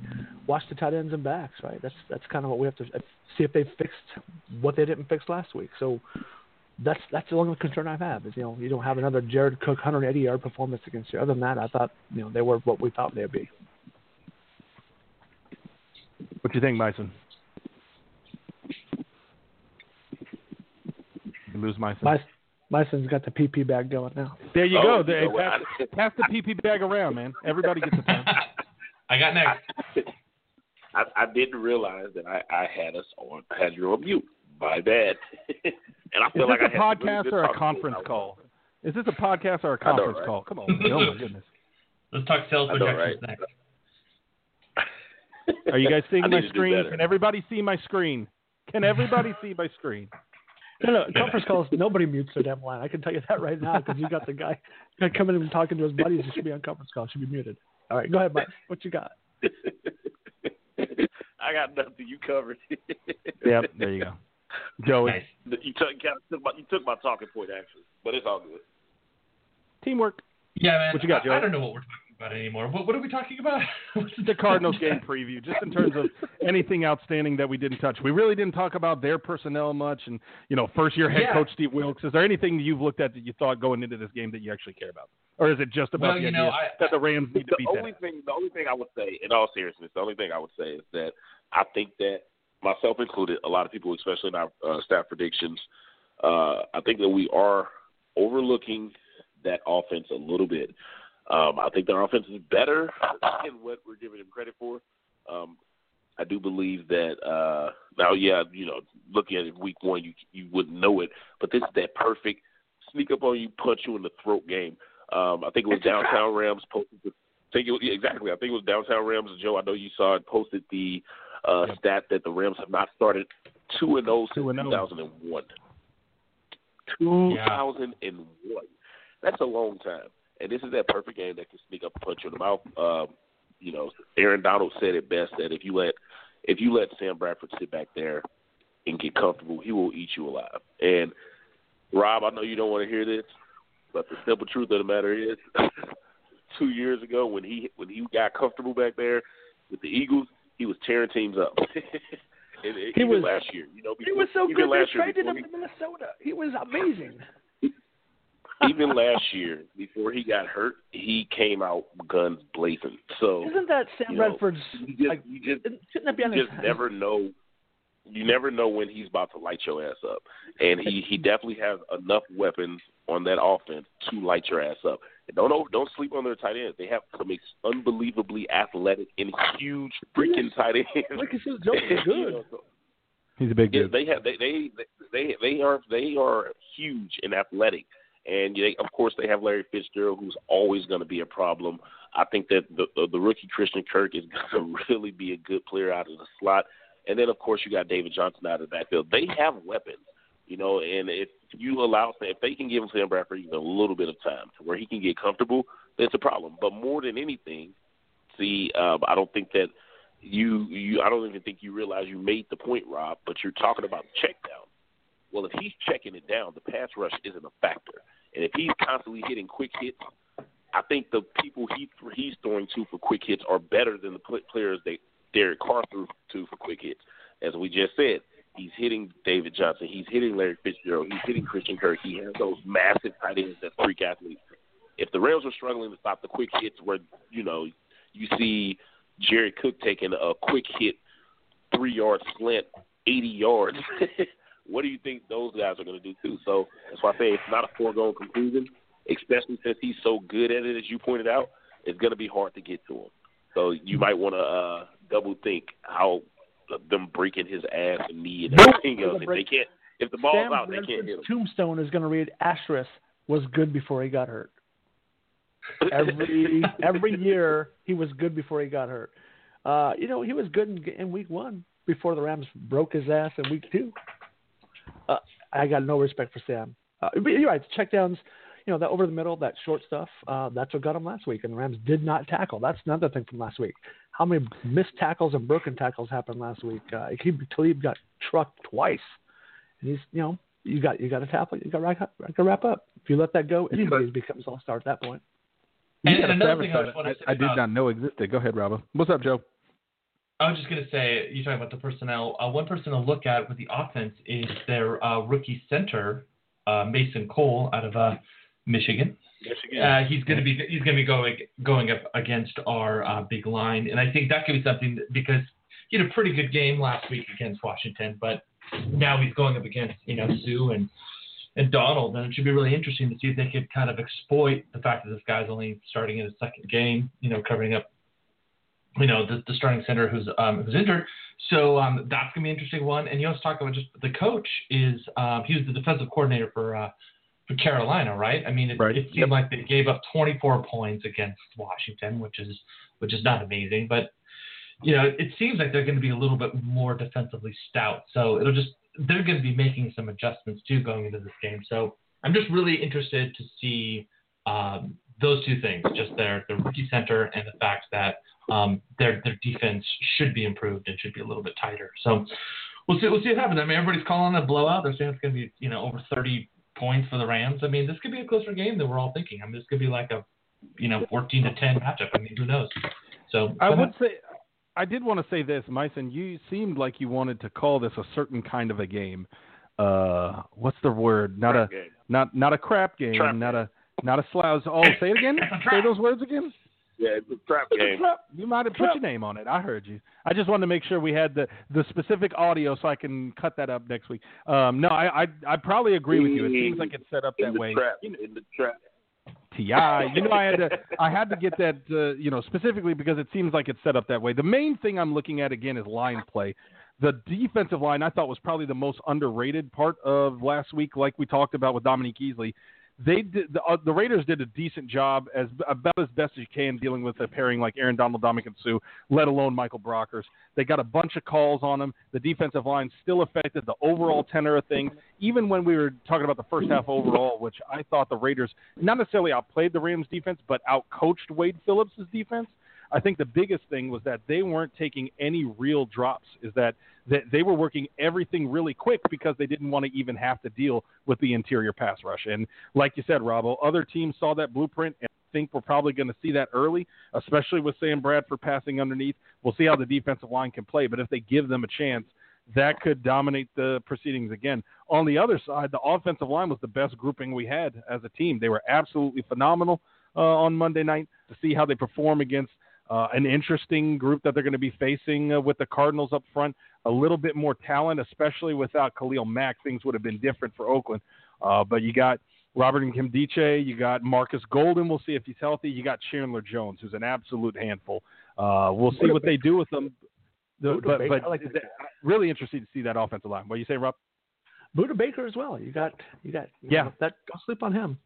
watch the tight ends and backs, right? That's that's kind of what we have to see if they fixed what they didn't fix last week. So that's that's the only concern I have is you know you don't have another Jared Cook 180 yard performance against you. Other than that, I thought you know they were what we thought they'd be. What do you think, Misone? You lose Misone. Misone's got the PP bag going now. There you Oh, go. There, you know pass, pass the PP bag around, man. Everybody gets a turn. I got next. I, I didn't realize that I, I had us on had you on mute. My bad. and I Is feel this like I a had podcast or a conference call? Is this a podcast or a I know, conference right? call? Come on. Oh my goodness. Let's talk sales I know, projections right? next. Are you guys seeing my need to do screen? Can everybody see my screen? Can everybody see my screen? No, no, conference calls. Nobody mutes their damn line. I can tell you that right now because you got the guy, guy coming and talking to his buddies. He should be on conference call. Should be muted. All right, go ahead, Mike. What you got? I got nothing. You covered. Yep, there you go. Joey, Nice. You took, kind of took my, you took my talking point actually, but it's all good. teamwork. Yeah, man. What you got, I, Joey? I don't know what we're talking about anymore. What, what are we talking about? The Cardinals game preview, just in terms of anything outstanding that we didn't touch. We really didn't talk about their personnel much, and you know, first year head Yeah. coach Steve Wilks. Is there anything you've looked at that you thought going into this game that you actually care about, or is it just about Well, the you idea know, I- that the Rams need to the beat only that? thing, the only thing I would say, in all seriousness, the only thing I would say is that I think that myself included, a lot of people, especially in our uh, staff predictions, uh, I think that we are overlooking that offense a little bit. Um, I think their offense is better than what we're giving them credit for. Um, I do believe that uh, now, yeah, you know, looking at it week one, you you wouldn't know it, but this is that perfect sneak up on you, punch you in the throat game. Um, I think it was downtown Rams posted. The, I think it was, yeah, exactly. I think it was downtown Rams. Joe, I know you saw it. Posted the uh, stat that the Rams have not started two and zero since 2-0. 2001. Two Yeah. thousand and one. That's a long time. And this is that perfect game that can sneak up and punch you in the mouth. Um, you know, Aaron Donald said it best that if you let if you let Sam Bradford sit back there and get comfortable, he will eat you alive. And Rob, I know you don't want to hear this, but the simple truth of the matter is, two years ago when he when he got comfortable back there with the Eagles, he was tearing teams up. and, He was- last year, you know, He was so good. They traded him he- to Minnesota. He was amazing. Even last year, before he got hurt, he came out guns blazing. So Isn't that Sam you know, Bradford's? you just, like, you just, shouldn't that be on you his? just never know. You never know when he's about to light your ass up, and he he definitely has enough weapons on that offense to light your ass up. And don't don't- don't sleep on their tight ends. They have some unbelievably athletic and huge freaking tight ends. Like I said, Joe is You good. know, so- He's a big yeah, dude. they have they they they they are they are huge and athletic, and they, of course they have Larry Fitzgerald, who's always going to be a problem. I think that the, the the rookie Christian Kirk is going to really be a good player out of the slot, and then of course you got David Johnson out of the backfield. They have weapons, you know, and if you allow if they can give Sam Bradford even a little bit of time to where he can get comfortable, that's a problem. But more than anything, see, um, I don't think that you you I don't even think you realize you made the point, Rob, but you're talking about check down. Well, if he's checking it down, the pass rush isn't a factor. And if he's constantly hitting quick hits, I think the people he he's throwing to for quick hits are better than the players that Derek Carr threw to for quick hits. As we just said, he's hitting David Johnson, he's hitting Larry Fitzgerald, he's hitting Christian Kirk. He has those massive tight ends that freak athletes. If the Rams were struggling to stop the quick hits, where you know you see Jerry Cook taking a quick hit, three yard slant, eighty yards. what do you think those guys are going to do too? So that's why I say it's not a foregone conclusion, especially since he's so good at it, as you pointed out. It's going to be hard to get to him. So you might want to uh, double think how them breaking his ass and knee and everything else. If they can't, if the ball's Sam out, they can't hit him. tombstone is going to read asterisk was good before he got hurt. Every every year he was good before he got hurt. Uh, you know he was good in, in week one before the Rams broke his ass in week two. Uh, I got no respect for Sam. Uh, but you're right. Check downs, you know that over the middle, that short stuff. Uh, that's what got him last week, and the Rams did not tackle. That's another thing from last week. How many missed tackles and broken tackles happened last week? Uh, Aqib Talib got trucked twice, and he's you know you got you got to tackle. You got to wrap up. If you let that go, anybody becomes all star at that point. And, got another thing I, side just to say I, I did not know existed. Go ahead, Robbo. What's up, Joe? I was just going to say, you're talking about the personnel. Uh, one person to look at with the offense is their uh, rookie center, uh, Mason Cole, out of uh, Michigan. Uh, he's going to be he's going to be going going up against our uh, big line, and I think that could be something that, because he had a pretty good game last week against Washington, but now he's going up against you know Suh and and Donald, and it should be really interesting to see if they could kind of exploit the fact that this guy's only starting in his second game, you know, covering up you know, the, the starting center who's um, who's injured. So um, that's gonna be an interesting one. And you also talk about just the coach is um, he was the defensive coordinator for uh, for Carolina, right? I mean, it, Right. it seemed Yep. like they gave up 24 points against Washington, which is which is not amazing, but you know, it seems like they're going to be a little bit more defensively stout. So it'll just they're going to be making some adjustments too going into this game. So I'm just really interested to see um, those two things, just their their rookie center and the fact that um, their their defense should be improved and should be a little bit tighter. So we'll see we'll see what happens. I mean, everybody's calling it a blowout. They're saying it's going to be you know over 30 points for the Rams. I mean, this could be a closer game than we're all thinking. I mean, this could be like a you know 14 to 10 matchup. I mean, who knows? So I would say, I did want to say this, Misone. You seemed like you wanted to call this a certain kind of a game. Uh, what's the word? Not Crap a game. not not a crap game. Trap not a not a slouch. Oh, say it again. Say those words again. Yeah, it's a trap It's a game. trap. You might have put Trap. your name on it. I heard you. I just wanted to make sure we had the the specific audio so I can cut that up next week. Um, no, I I, I probably agree with you. It seems like it's set up In that the way. trap. In the trap. Ti. You know, I had to I had to get that uh, you know specifically because it seems like it's set up that way. The main thing I'm looking at again is line play. The defensive line I thought was probably the most underrated part of last week, like we talked about with Dominique Easley. They did the, uh, the Raiders did a decent job as about as best as you can dealing with a pairing like Aaron Donald, Ndamukong Suh, let alone Michael Brockers. They got a bunch of calls on them. The defensive line still affected the overall tenor of things. Even when we were talking about the first half overall, which I thought the Raiders not necessarily outplayed the Rams defense, but outcoached Wade Phillips' defense. I think the biggest thing was that they weren't taking any real drops. Is that that they were working everything really quick because they didn't want to even have to deal with the interior pass rush. And like you said, Robbo, other teams saw that blueprint and think we're probably going to see that early, especially with Sam Bradford passing underneath. We'll see how the defensive line can play, but if they give them a chance, that could dominate the proceedings again. On the other side, the offensive line was the best grouping we had as a team. They were absolutely phenomenal uh, on Monday night to see how they perform against uh, an interesting group that they're going to be facing uh, with the Cardinals up front. A little bit more talent, especially without Khalil Mack. Things would have been different for Oakland. Uh, but you got Robert and Kim Nkemdiche, you got Marcus Golden. We'll see if he's healthy. You got Chandler Jones, who's an absolute handful. Uh, we'll see what they do with them. The, but but I like that really interesting to see that offensive line. What you say, Rob? Budda Baker as well. You got you got you Yeah. know, that don't sleep on him.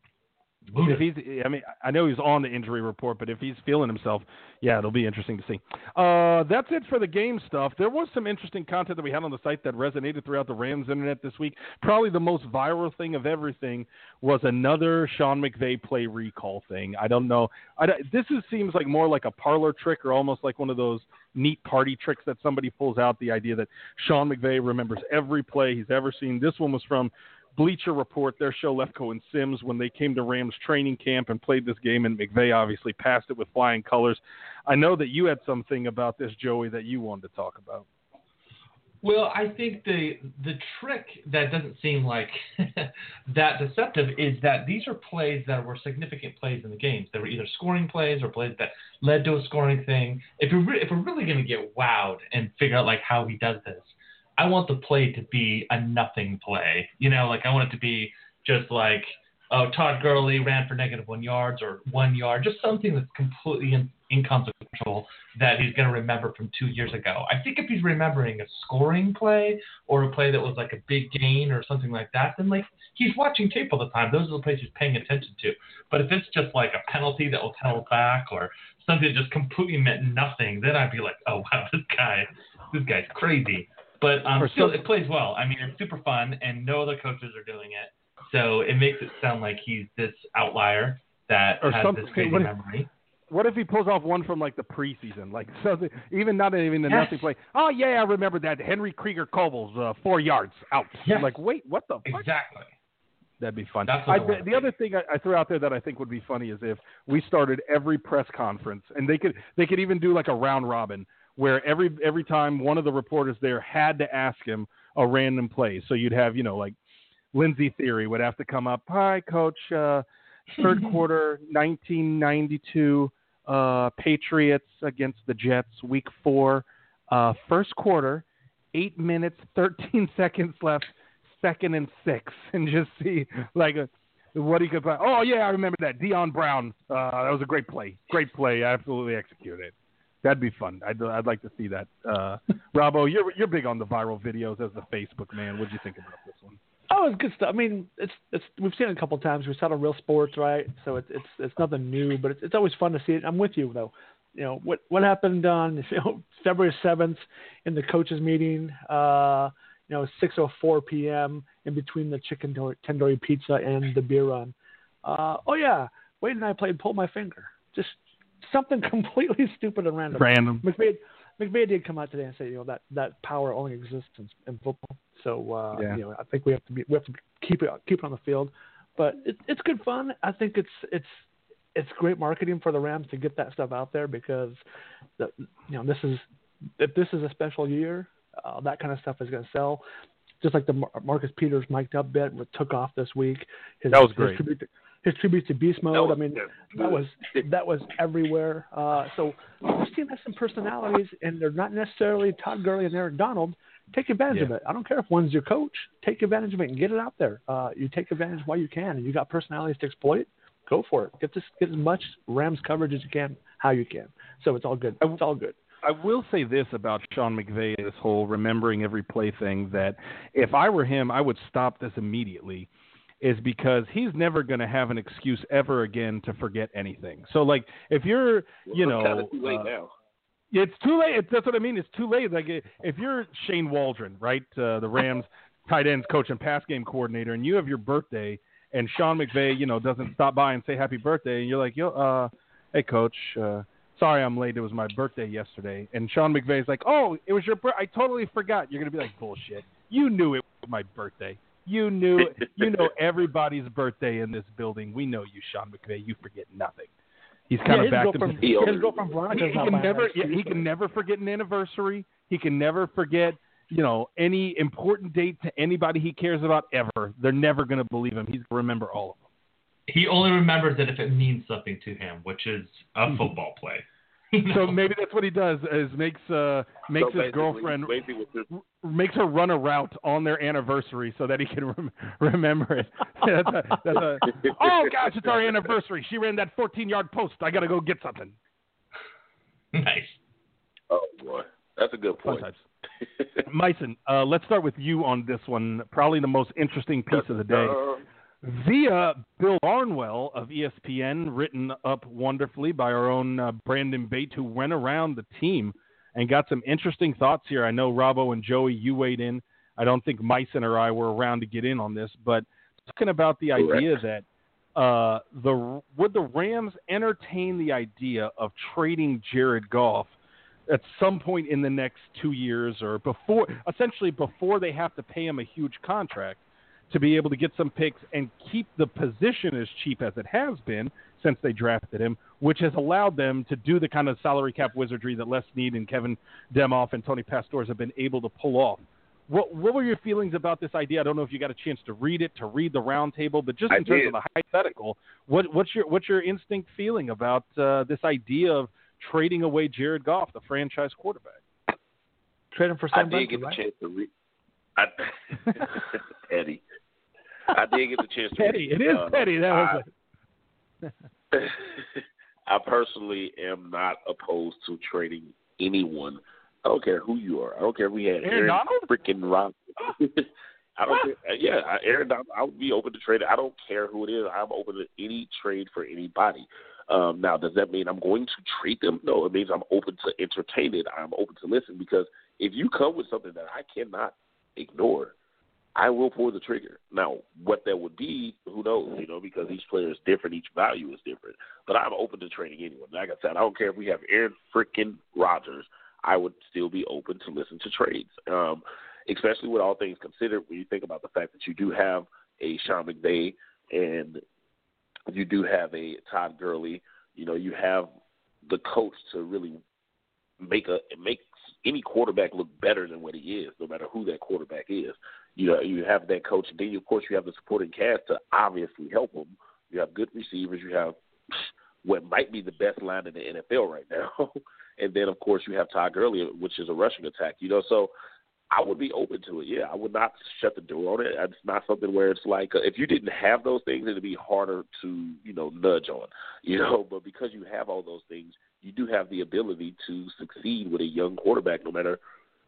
If he's, I mean, I know he's on the injury report, but if he's feeling himself, yeah, it'll be interesting to see. Uh, that's it for the game stuff. There was some interesting content that we had on the site that resonated throughout the Rams internet this week. Probably the most viral thing of everything was another Sean McVay play recall thing. I don't know. I, this is, seems like more like a parlor trick or almost like one of those neat party tricks that somebody pulls out. The idea that Sean McVay remembers every play he's ever seen. This one was from Bleacher Report, their show Lefko and Sims, when they came to Rams training camp and played this game, and McVay obviously passed it with flying colors. I know that you had something about this, Joey, that you wanted to talk about. Well, I think the the trick that doesn't seem like that deceptive is that these are plays that were significant plays in the games. They were either scoring plays or plays that led to a scoring thing. If we're re- if we're really going to get wowed and figure out like how he does this, I want the play to be a nothing play. You know, like I want it to be just like oh Todd Gurley ran for negative one yards or one yard, just something that's completely in, inconsequential that he's going to remember from two years ago. I think if he's remembering a scoring play or a play that was like a big gain or something like that, then like he's watching tape all the time. Those are the plays he's paying attention to. But if it's just like a penalty that was held back or something that just completely meant nothing, then I'd be like, oh wow, this guy, this guy's crazy. But um, still, it plays well. I mean, it's super fun, and no other coaches are doing it. So it makes it sound like he's this outlier that Or has some- this crazy what if- memory. What if he pulls off one from like the preseason, like something, even not even the Yes. nothing play? Oh yeah, I remember that Henry Krieger Kobels, uh, four yards out. Yes. I'm like, wait, what the fuck? Exactly. That'd be fun. I the, the other thing I, I threw out there that I think would be funny is if we started every press conference, and they could they could even do like a round robin where every every time one of the reporters there had to ask him a random play. So you'd have you know like Lindsey Thiry would have to come up. Hi, coach. Uh, third quarter, 1992 uh, Patriots against the Jets, week four. Uh, first quarter, eight minutes, 13 seconds left, second and six, and just see like a, what he could play. Oh yeah, I remember that Dion Brown. Uh, that was a great play. Great play. Absolutely executed. That'd be fun. I'd I'd like to see that. Uh, Robbo, you're you're big on the viral videos as the Facebook man. What'd you think about this one? Oh, it's good stuff. I mean, it's it's we've seen it a couple of times. We saw it on Real Sports, right? So it's it's it's nothing new, but it's it's always fun to see it. I'm with you though. You know what what happened on you know, February seventh in the coaches meeting. Uh, you know, 6:04 p.m. in between the chicken tandoori pizza and the beer run. Uh, oh yeah, Wade and I played pull my finger. Just something completely stupid and random. Random. McVay, McVay did come out today and say, you know, that that power only exists in, in football. So uh, Yeah. you know, I think we have to be we have to keep it keep it on the field. But it, it's good fun. I think it's it's it's great marketing for the Rams to get that stuff out there because the, you know this is if this is a special year, uh, that kind of stuff is going to sell. Just like the Mar- Marcus Peters mic'd up bit took off this week. His, That was his great. tribute to, his to Beast Mode. was I mean, that was that was everywhere. Uh, so this team has some personalities, and they're not necessarily Todd Gurley and Aaron Donald. Take advantage of it. I don't care if one's your coach. Take advantage of it and get it out there. Uh, you take advantage while you can, and you got personalities to exploit. Go for it. Get this. Get as much Rams coverage as you can, how you can. So it's all good. It's all good. I will say this about Sean McVay, this whole remembering every play thing, that if I were him, I would stop this immediately, is because he's never going to have an excuse ever again to forget anything. So, like, if you're, you It's know, kinda too late uh, now. it's too late. It's, that's what I mean. It's too late. Like, if you're Shane Waldron, right, uh, the Rams tight ends coach and pass game coordinator, and you have your birthday, and Sean McVay, you know, doesn't stop by and say happy birthday, and you're like, yo, uh, hey, coach, uh, sorry I'm late. It was my birthday yesterday. And Sean McVay's like, oh, it was your birthday. I totally forgot. You're going to be like, bullshit. You knew it was my birthday. You knew, you know everybody's birthday in this building. We know you, Sean McVay. You forget nothing. He's kind yeah, of back to girlfriend, He his girlfriend he, Veronica's he not can never yeah, he can never forget an anniversary. He can never forget, you know, any important date to anybody he cares about ever. They're never going to believe him. He's going to remember all of them. He only remembers it if it means something to him, which is a mm-hmm. football play. You So maybe that's what he does is makes uh makes So his girlfriend basically makes her run a route on their anniversary so that he can rem- remember it. that's a, that's a, oh gosh, it's our anniversary. She ran that 14 yard post. I got to go get something. nice. Oh boy, that's a good point. times. Misone, uh, let's start with you on this one. Probably the most interesting piece of the day. Via Bill Barnwell of ESPN, written up wonderfully by our own uh, Brandon Bate, who went around the team and got some interesting thoughts here. I know Robbo and Joey, you weighed in. I don't think Misone or I were around to get in on this, but talking about the idea that uh, the would the Rams entertain the idea of trading Jared Goff at some point in the next two years or before, essentially before they have to pay him a huge contract to be able to get some picks and keep the position as cheap as it has been since they drafted him, which has allowed them to do the kind of salary cap wizardry that Les Snead and Kevin Demoff and Tony Pastoors have been able to pull off. What, what were your feelings about this idea? I don't know if you got a chance to read it, to read the roundtable, but just I in terms did. of the hypothetical, what, what's your what's your instinct feeling about uh, this idea of trading away Jared Goff, the franchise quarterback? Trade him for I Sam did Brinkley, get the right? chance to read. I, Eddie. I did get the chance to Petty, read. it is petty. That was I- I personally am not opposed to trading anyone. I don't care who you are. I don't care if we had Aaron Aaron, Donald? freaking Rodgers. I don't care. Yeah, I- Aaron Donald. I would be open to trade. I don't care who it is. I'm open to any trade for anybody. Um, now, does that mean I'm going to treat them? No, it means I'm open to entertain it. I'm open to listen because if you come with something that I cannot ignore, I will pull the trigger. Now, what that would be, who knows? You know, because each player is different, each value is different. But I'm open to trading anyone. Like I said, I don't care if we have Aaron freaking Rodgers. I would still be open to listen to trades, um, especially with all things considered. When you think about the fact that you do have a Sean McVay, and you do have a Todd Gurley. You know, you have the coach to really make a make any quarterback look better than what he is, no matter who that quarterback is. You know, you have that coach, then of course you have the supporting cast to obviously help him. You have good receivers. You have what might be the best line in the NFL right now, and then of course you have Todd Gurley, which is a rushing attack. You know, so I would be open to it. Yeah, I would not shut the door on it. It's not something where it's like uh, if you didn't have those things, it'd be harder to you know nudge on. You know, but because you have all those things, you do have the ability to succeed with a young quarterback, no matter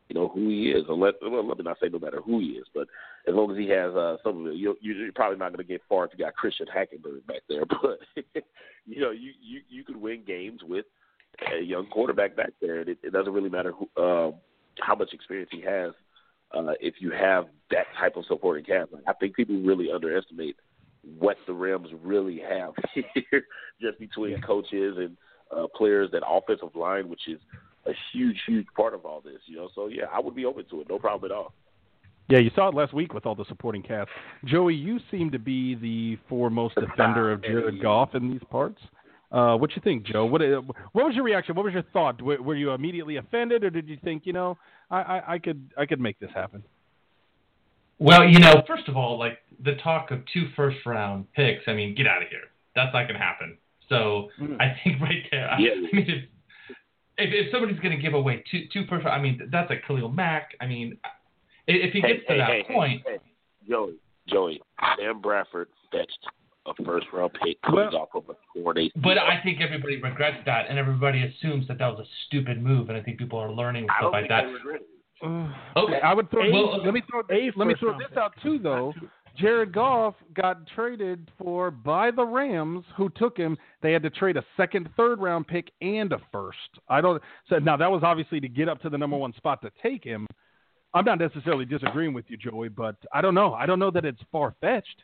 you know who he is. Or let, well, let me not say no matter who he is, but as long as he has uh, some of it, you're, you're probably not going to get far if you got Christian Hackenberg back there. But you know, you you you could win games with a young quarterback back there. It, it doesn't really matter who. Um, how much experience he has uh, if you have that type of supporting cast. Like, I think people really underestimate what the Rams really have here, just between coaches and uh, players, that offensive line, which is a huge, huge part of all this. You know, so yeah, I would be open to it, no problem at all. Yeah, you saw it last week with all the supporting cast. Joey, you seem to be the foremost defender of Jared Goff in these parts. Uh, what you think, Joe? What uh, what was your reaction? What was your thought? Were, were you immediately offended, or did you think, you know, I, I, I could I could make this happen? Well, you know, first of all, like the talk of two first round picks. I mean, get out of here. That's not going to happen. So mm. I think right there. Yeah. I mean, if, if, if somebody's going to give away two two first, I mean, that's like Khalil Mack. I mean, if he gets hey, to hey, that point, hey, Joey, Joey, Sam Bradford fetched a first round pick coming well, off of a four day. But I think everybody regrets that, and everybody assumes that that was a stupid move, and I think people are learning stuff like that. Uh, okay, I would throw. A, well, let me throw. let me throw this out too, though. Jared Goff got traded for by the Rams, who took him. They had to trade a second, third round pick and a first. I don't. So now that was obviously to get up to the number one spot to take him. I'm not necessarily disagreeing with you, Joey, but I don't know. I don't know that it's far fetched.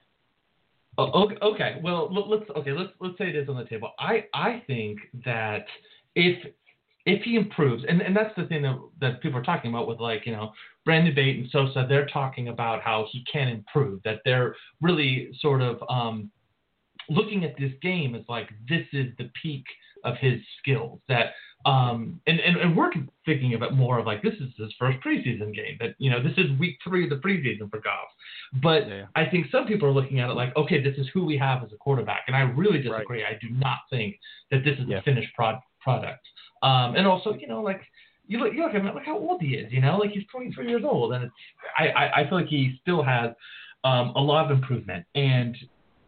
Oh, okay. Well, let's okay. Let's let's say it is on the table. I I think that if if he improves, and, and that's the thing that, that people are talking about with like you know Brandon Bate and Sosa, they're talking about how he can improve. That they're really sort of um, looking at this game as like this is the peak of his skills. That um, and, and, and we're thinking of it more of like this is his first preseason game. That you know this is week three of the preseason for Goff. But yeah. I think some people are looking at it like, okay, this is who we have as a quarterback, and I really disagree. Right. I do not think that this is yeah. a finished prod- product. Um, and also, you know, like you look, you look at him, look how old he is. You know, like he's 23 years old, and it's I, I, I feel like he still has um, a lot of improvement. And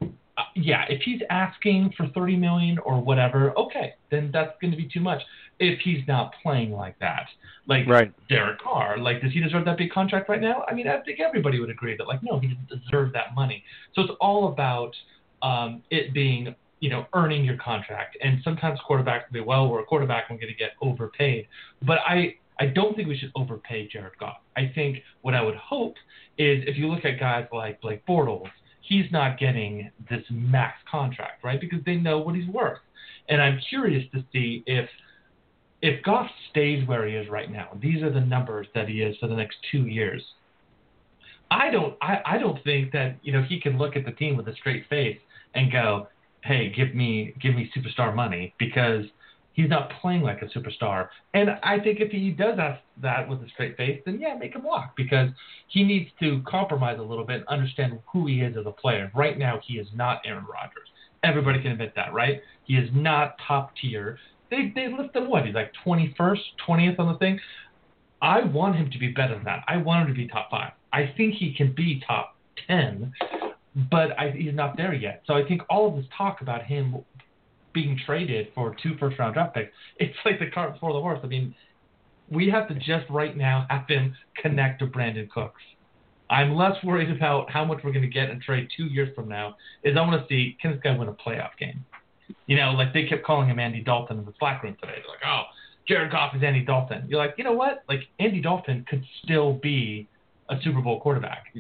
uh, yeah, if he's asking for 30 million or whatever, okay, then that's going to be too much if he's not playing like that. Like right. Derek Carr, like does he deserve that big contract right now? I mean, I think everybody would agree that like no, he doesn't deserve that money. So it's all about um, it being you know earning your contract. And sometimes quarterbacks will be well, we're a quarterback, I'm going to get overpaid. But I I don't think we should overpay Jared Goff. I think what I would hope is if you look at guys like Blake Bortles, he's not getting this max contract, right? Because they know what he's worth. And I'm curious to see if if Goff stays where he is right now, these are the numbers that he is for the next two years. I don't I, I don't think that you know he can look at the team with a straight face and go, hey, give me give me superstar money because he's not playing like a superstar. And I think if he does ask that with a straight face, then yeah, make him walk because he needs to compromise a little bit and understand who he is as a player. Right now, he is not Aaron Rodgers. Everybody can admit that, right? He is not top tier. They they lift him what? He's like 21st, 20th on the thing. I want him to be better than that. I want him to be top five. I think he can be top 10, but I, he's not there yet. So I think all of this talk about him being traded for two first round draft picks, it's like the cart before the horse. I mean, we have to just right now have him connect to Brandin Cooks. I'm less worried about how much we're going to get in trade two years from now. Is I want to see can this guy win a playoff game? You know, like they kept calling him Andy Dalton in the Slack room today. They're like, oh, Jared Goff is Andy Dalton. You're like, you know what? Like Andy Dalton could still be a Super Bowl quarterback.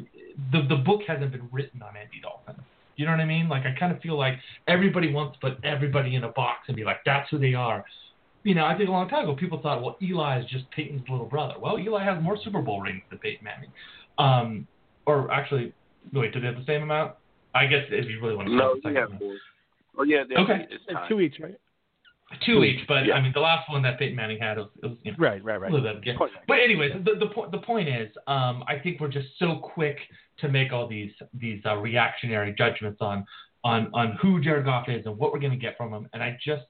The the book hasn't been written on Andy Dalton. You know what I mean? Like I kind of feel like everybody wants to put everybody in a box and be like, that's who they are. You know, I think a long time ago people thought, well, Eli is just Peyton's little brother. Well, Eli has more Super Bowl rings than Peyton Manning. Um, or actually, Wait, do they have the same amount? I guess if you really want to. No, count the you have four. Oh yeah, Okay. It's two each, right? Two each, but Yeah. I mean the last one that Peyton Manning had was, was you know, Right, right, a right. yeah. But anyways, the the point the point is, um, I think we're just so quick to make all these these uh, reactionary judgments on on on who Jared Goff is and what we're going to get from him, and I just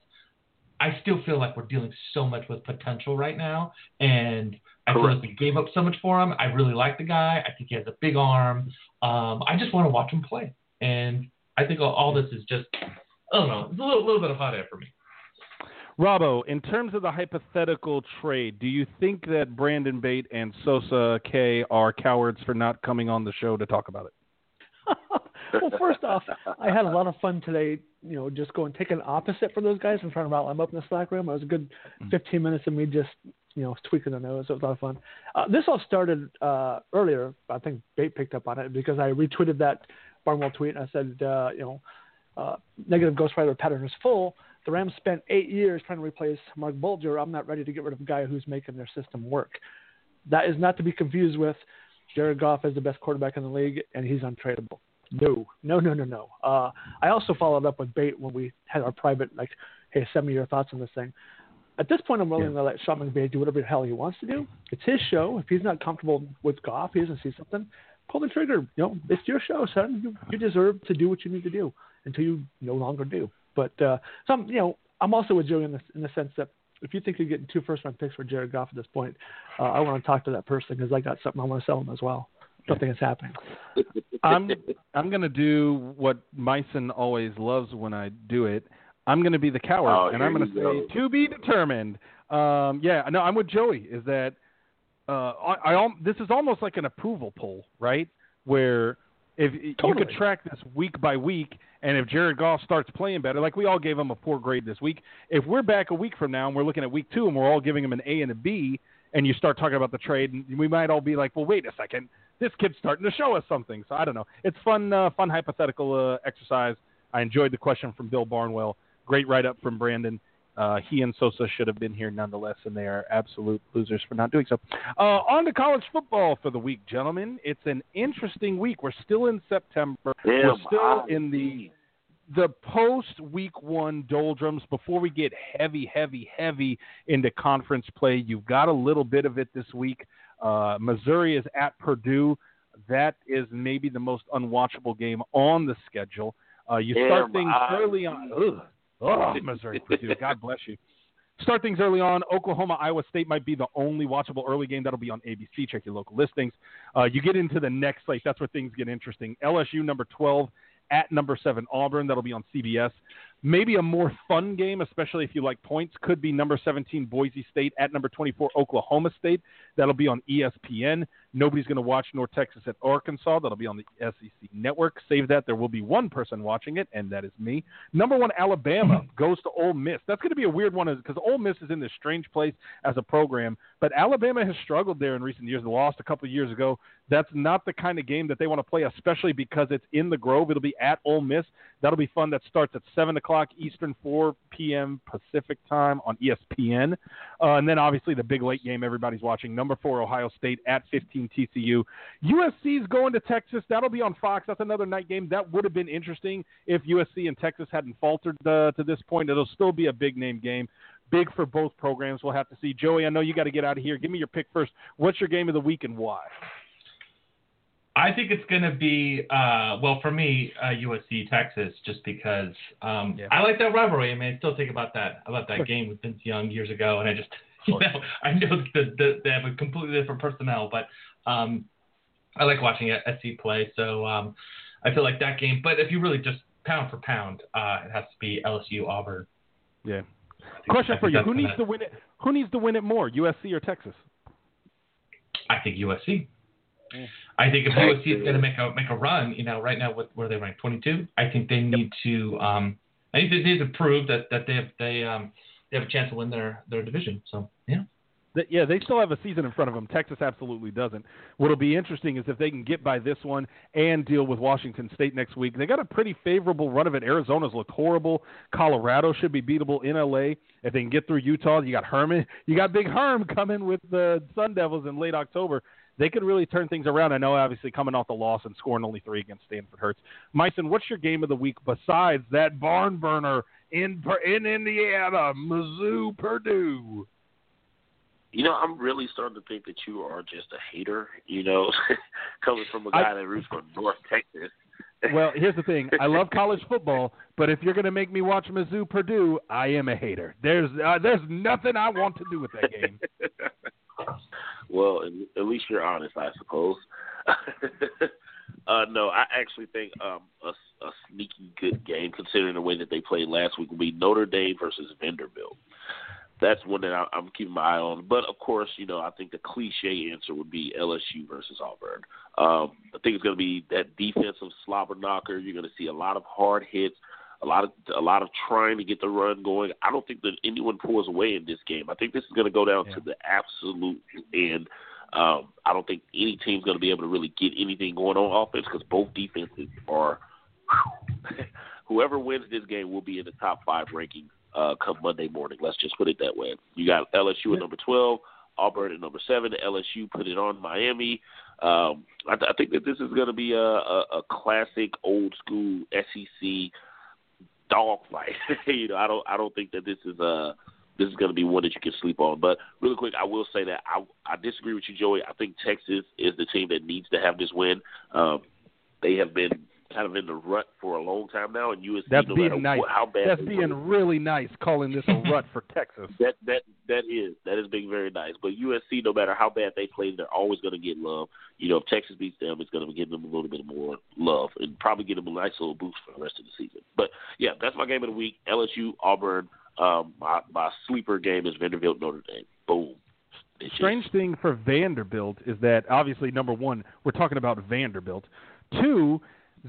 I still feel like we're dealing so much with potential right now, and I feel like we gave up so much for him. I really like the guy. I think he has a big arm. Um, I just want to watch him play, and I think all, all this is just I don't know, it's a little little bit of hot air for me. Robbo, in terms of the hypothetical trade, do you think that Brandon Bate and Sosa K are cowards for not coming on the show to talk about it? well, first off, I had a lot of fun today. You know, just going taking opposite from those guys and trying to rile them up in the Slack room. It was a good 15 minutes of me just you know tweaking the nose. It was a lot of fun. Uh, this all started uh, earlier. I think Bate picked up on it because I retweeted that Barnwell tweet. And I said, uh, you know, uh, negative Ghost Rider pattern is full. The Rams spent eight years trying to replace Marc Bulger. I'm not ready to get rid of a guy who's making their system work. That is not to be confused with Jared Goff is the best quarterback in the league and he's untradeable. No, no, no, no, no. Uh, I also followed up with Bate when we had our private, like, hey, send me your thoughts on this thing. At this point, I'm willing to let Sean McVay do whatever the hell he wants to do. It's his show. If he's not comfortable with Goff, he doesn't see something, pull the trigger. You know, it's your show, son. You, you deserve to do what you need to do until you no longer do. But uh, so I'm, you know, I'm also with Joey in the in the sense that if you think you're getting two first round picks for Jared Goff at this point, uh, I want to talk to that person because I got something I want to sell him as well. Something is happening. I'm I'm gonna do what Misone always loves when I do it. I'm gonna be the coward, Oh, and I'm gonna you say to be determined. Um, yeah, no, I'm with Joey. Is that uh, I, I al- this is almost like an approval poll, right? Where if you could track this week by week, and if Jared Goff starts playing better, like we all gave him a poor grade this week, if we're back a week from now and we're looking at week two and we're all giving him an A and a B, and you start talking about the trade, and we might all be like, well, wait a second, this kid's starting to show us something. So I don't know. It's fun, uh, fun hypothetical uh, exercise. I enjoyed the question from Bill Barnwell. Great write up from Brandon. Uh, he and Sosa should have been here nonetheless, and they are absolute losers for not doing so. Uh, on to college football for the week, gentlemen. It's an interesting week. We're still in September. We're still in the the post week one doldrums before we get heavy, heavy, heavy into conference play. You've got a little bit of it this week. Uh, Missouri is at Purdue. That is maybe the most unwatchable game on the schedule. Uh, you start Damn, things early on. Ugh. Oh, Missouri, Purdue. God bless you. Start things early on. Oklahoma, Iowa State might be the only watchable early game. That'll be on ABC. Check your local listings. Uh, you get into the next slate. That's where things get interesting. LSU number 12 at number 7 Auburn. That'll be on CBS. Maybe a more fun game, especially if you like points, could be number 17 Boise State at number 24 Oklahoma State. That'll be on ESPN. Nobody's going to watch North Texas at Arkansas. That'll be on the SEC network. Save that. There will be one person watching it, and that is me. Number one, Alabama hmm. goes to Ole Miss. That's going to be a weird one because Ole Miss is in this strange place as a program, but Alabama has struggled there in recent years. They lost a couple of years ago. That's not the kind of game that they want to play, especially because it's in the Grove. It'll be at Ole Miss. That'll be fun. That starts at 7 o'clock Eastern, 4 p.m. Pacific time on ESPN. Uh, and then obviously the big late game everybody's watching. Number 4, Ohio State at 15 TCU. USC's going to Texas. That'll be on Fox. That's another night game. That would have been interesting if USC and Texas hadn't faltered uh, to this point. It'll still be a big name game. Big for both programs. We'll have to see. Joey, I know you got to get out of here. Give me your pick first. What's your game of the week and why? I think it's going to be, uh, well, for me, uh, USC Texas, just because um, Yeah. I like that rivalry. I mean, I still think about that about that game with Vince Young years ago, and I just, you know, I know that the, they have a completely different personnel, but um, I like watching SC play. So um, I feel like that game. But if you really just pound for pound, uh, it has to be LSU Auburn. Yeah. Think- Question for you: Who needs to win it? Who needs to win it more, USC or Texas? I think USC. I think if USC is going to make a make a run, you know, right now what where they ranked 22, I think they need to um, I think they need to prove that that they have they um they have a chance to win their their division. So yeah, Yeah, they still have a season in front of them. Texas absolutely doesn't. What'll be interesting is if they can get by this one and deal with Washington State next week. They got a pretty favorable run of it. Arizona's looked horrible. Colorado should be beatable in LA. If they can get through Utah, you got Herman. You got Big Herm coming with the Sun Devils in late October. They could really turn things around. I know, obviously, coming off the loss and scoring only three against Stanford hurts. Misone, what's your game of the week besides that barn burner in in Indiana, Mizzou, Purdue? You know, I'm really starting to think that you are just a hater. You know, coming from a guy I- that roots for North Texas. Well, here's the thing. I love college football, but if you're going to make me watch Mizzou Purdue, I am a hater. There's uh, there's nothing I want to do with that game. Well, at- least you're honest, I suppose. uh, no, I actually think um, a, a sneaky good game, considering the way that they played last week, will be Notre Dame versus Vanderbilt. That's one that I, I'm keeping my eye on. But of course, you know, I think the cliche answer would be LSU versus Auburn. Um, I think it's going to be that defensive slobber knocker. You're going to see a lot of hard hits, a lot of a lot of trying to get the run going. I don't think that anyone pulls away in this game. I think this is going to go down to the absolute end. Um, I don't think any team's going to be able to really get anything going on offense because both defenses are. whoever wins this game will be in the top five rankings uh, come Monday morning. Let's just put it that way. You got LSU at number twelve, Auburn at number seven. LSU put it on Miami. Um, I, I think that this is going to be a, a, a classic old school SEC dogfight. you know, I don't I don't think that this is a this is going to be one that you can sleep on. But really quick, I will say that I I disagree with you, Joey. I think Texas is the team that needs to have this win. Um, they have been kind of in the rut for a long time now, and USC That's no matter being nice. what, how bad That's being really nice, calling this a rut for Texas. that that that is that is being very nice. But USC, no matter how bad they play, they're always going to get love. You know, if Texas beats them, it's going to give them a little bit more love and probably give them a nice little boost for the rest of the season. But yeah, that's my game of the week: LSU, Auburn. Um, my my sleeper game is Vanderbilt, Notre Dame. Boom. Bitches. Strange thing for Vanderbilt is that obviously number one, we're talking about Vanderbilt. Two,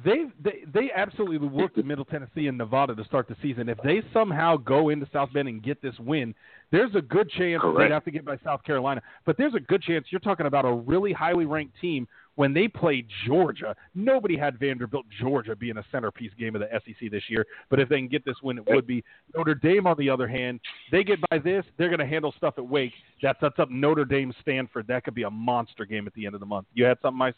they they they absolutely worked at Middle Tennessee and Nevada to start the season. If they somehow go into South Bend and get this win, there's a good chance Correct. they'd have to get by South Carolina. But there's a good chance you're talking about a really highly ranked team when they played Georgia. Nobody had Vanderbilt Georgia being a centerpiece game of the SEC this year. But if they can get this win, it would be Notre Dame. On the other hand, they get by this, they're going to handle stuff at Wake. That sets up Notre Dame Stanford. That could be a monster game at the end of the month. You had something, Misone?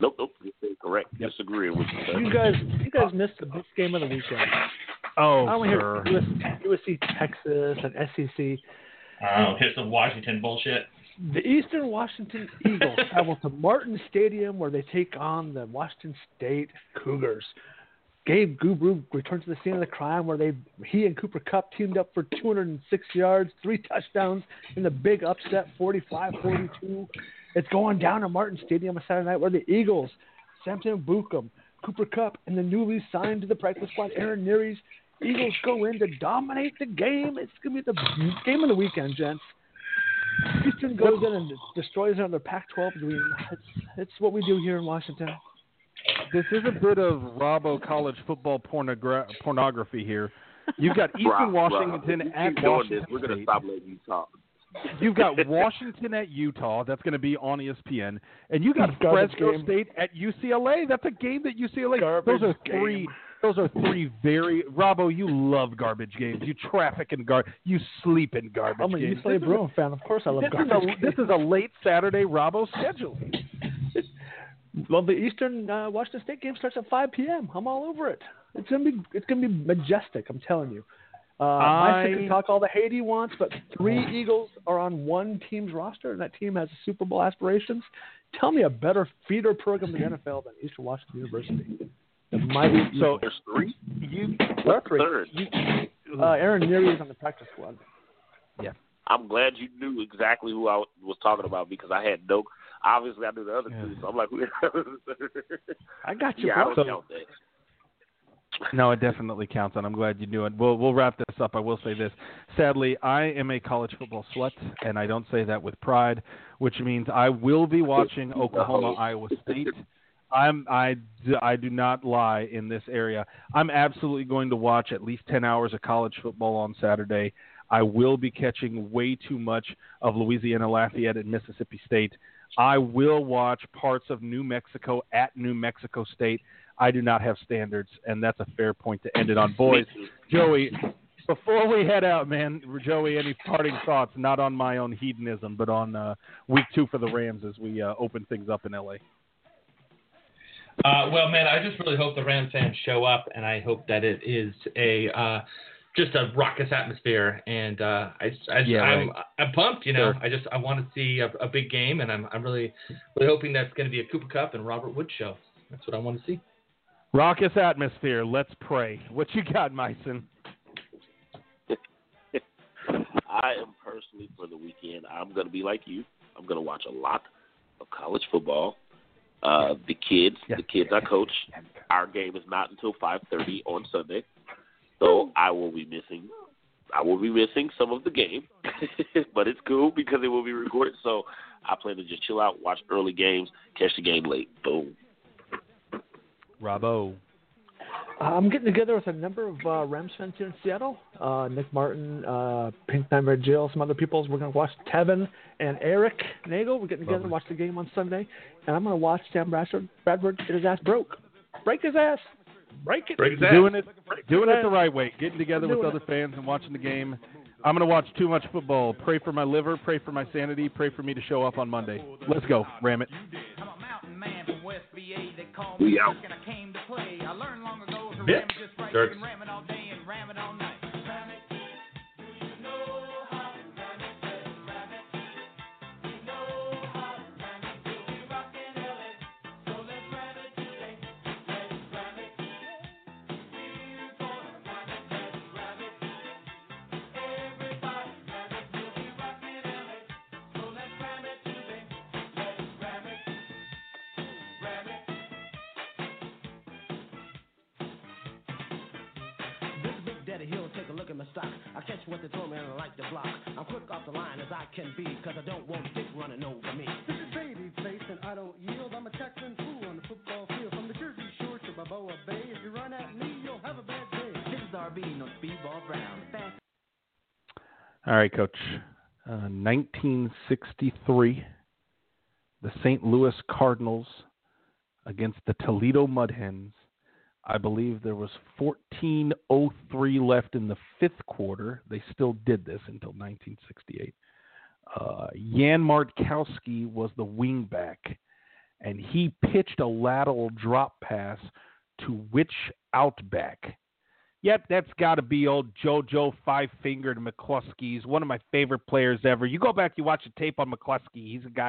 Nope, nope. You're correct. Yep. Disagreeing with you. You guys, you guys missed the big game of the weekend. Oh, I only sir. hear USC, USC, Texas, and SEC. Oh, here's some Washington bullshit. The Eastern Washington Eagles travel to Martin Stadium where they take on the Washington State Cougars. Gage Gubrud returned to the scene of the crime where they he and Cooper Kupp teamed up for 206 yards, three touchdowns in the big upset 45-42. It's going down at Martin Stadium on Saturday night where the Eagles, Samson Ebukam, Cooper Kupp, and the newly signed to the practice squad Aaron Neary's Eagles go in to dominate the game. It's gonna be the game of the weekend, gents. Houston goes in and destroys another Pac-12 dream. It's it's what we do here in Washington. This is a bit of Robo college football pornogra- pornography here. You've got Eastern Rob, Washington Rob, at keep doing Washington this, we're going to stop letting you talk. You've got Washington at Utah. That's going to be on ESPN, and you got Garbage Fresno game. State at UCLA. That's a game that UCLA. Garbage those are three. game. Those are three very. Robbo, you love garbage games. You traffic in gar. You sleep in garbage I'm a games. UCLA Bruin fan. Of course, I love This is, garbage. a, this is a late Saturday Robbo schedule. Well, the Eastern uh, Washington State game starts at 5 p.m. I'm all over it. It's gonna be it's gonna be majestic. I'm telling you. Uh, I- Mike can talk all the hate he wants, but three Eagles are on one team's roster, and that team has Super Bowl aspirations. Tell me a better feeder program in the NFL than Eastern Washington University. The mighty So There's three. you There are three. Third. Uh, Aaron Neary is on the practice squad. Yeah. I'm glad you knew exactly who I was talking about because I had no. Obviously, I knew the other two, so I'm like, who I got you, yeah, I bro. don't count that. No, it definitely counts, and I'm glad you knew it. We'll we'll wrap this up. I will say this: sadly, I am a college football slut, and I don't say that with pride, which means I will be watching Oklahoma Iowa State. I'm I I do not lie in this area. I'm absolutely going to watch at least ten hours of college football on Saturday. I will be catching way too much of Louisiana Lafayette and Mississippi State. I will watch parts of New Mexico at New Mexico State. I do not have standards, and that's a fair point to end it on. Boys, Joey, before we head out, man, Joey, any parting thoughts? Not on my own hedonism, but on uh, week two for the Rams as we uh, open things up in LA. Uh, well, man, I just really hope the Rams fans show up, and I hope that it is a uh, just a raucous atmosphere. And uh, I, I Yeah, I'm, right. I'm pumped. You know, Sure. I just I want to see a, a big game, and I'm I'm really really hoping that's going to be a Cooper Kupp and Robert Wood show. That's what I want to see. Raucous atmosphere. Let's pray. What you got, Misone? I am personally for the weekend. I'm going to be like you. I'm going to watch a lot of college football. Uh, the kids, Yeah. the kids I coach. Our game is not until 5:30 on Sunday, so I will be missing. I will be missing some of the game, but it's cool because it will be recorded. So I plan to just chill out, watch early games, catch the game late. Boom. Robbo. I'm getting together with a number of uh, Rams fans here in Seattle. Uh, Nick Martin, uh, Pink Nine Red Jill, some other people. We're going to watch Tevin and Eric Nagel. We're getting together to watch the game on Sunday. And I'm going to watch Sam Bradford, Bradford get his ass broke. Break his ass. Break it. Break his. Doing it, doing it the right way. Getting together with Doing other fans and watching the game. I'm going to watch too much football. Pray for my liver. Pray for my sanity. Pray for me to show up on Monday. Let's go. Ram it. I'm a mountain man stock. I catch what they throw me and I like to block. I'm quick off the line as I can be, cause I don't want dick running over me. This is baby face and I don't yield. I'm a tackling fool on the football field. From the Jersey Shore to Balboa Bay. If you run at me, you'll have a bad day. This is RB, no speedball Brown. Fast All right, Coach. Uh, 1963, the St. Louis Cardinals against the Toledo Mud Hens. I believe there was 14:03 left in the fifth quarter. They still did this until 1968. Uh, Jan Martkowski was the wingback, and he pitched a lateral drop pass to which outback? Yep, that's got to be old JoJo Five Fingered McCluskey. He's one of my favorite players ever. You go back, you watch a tape on McCluskey. He's a guy.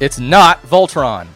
It's not Voltron.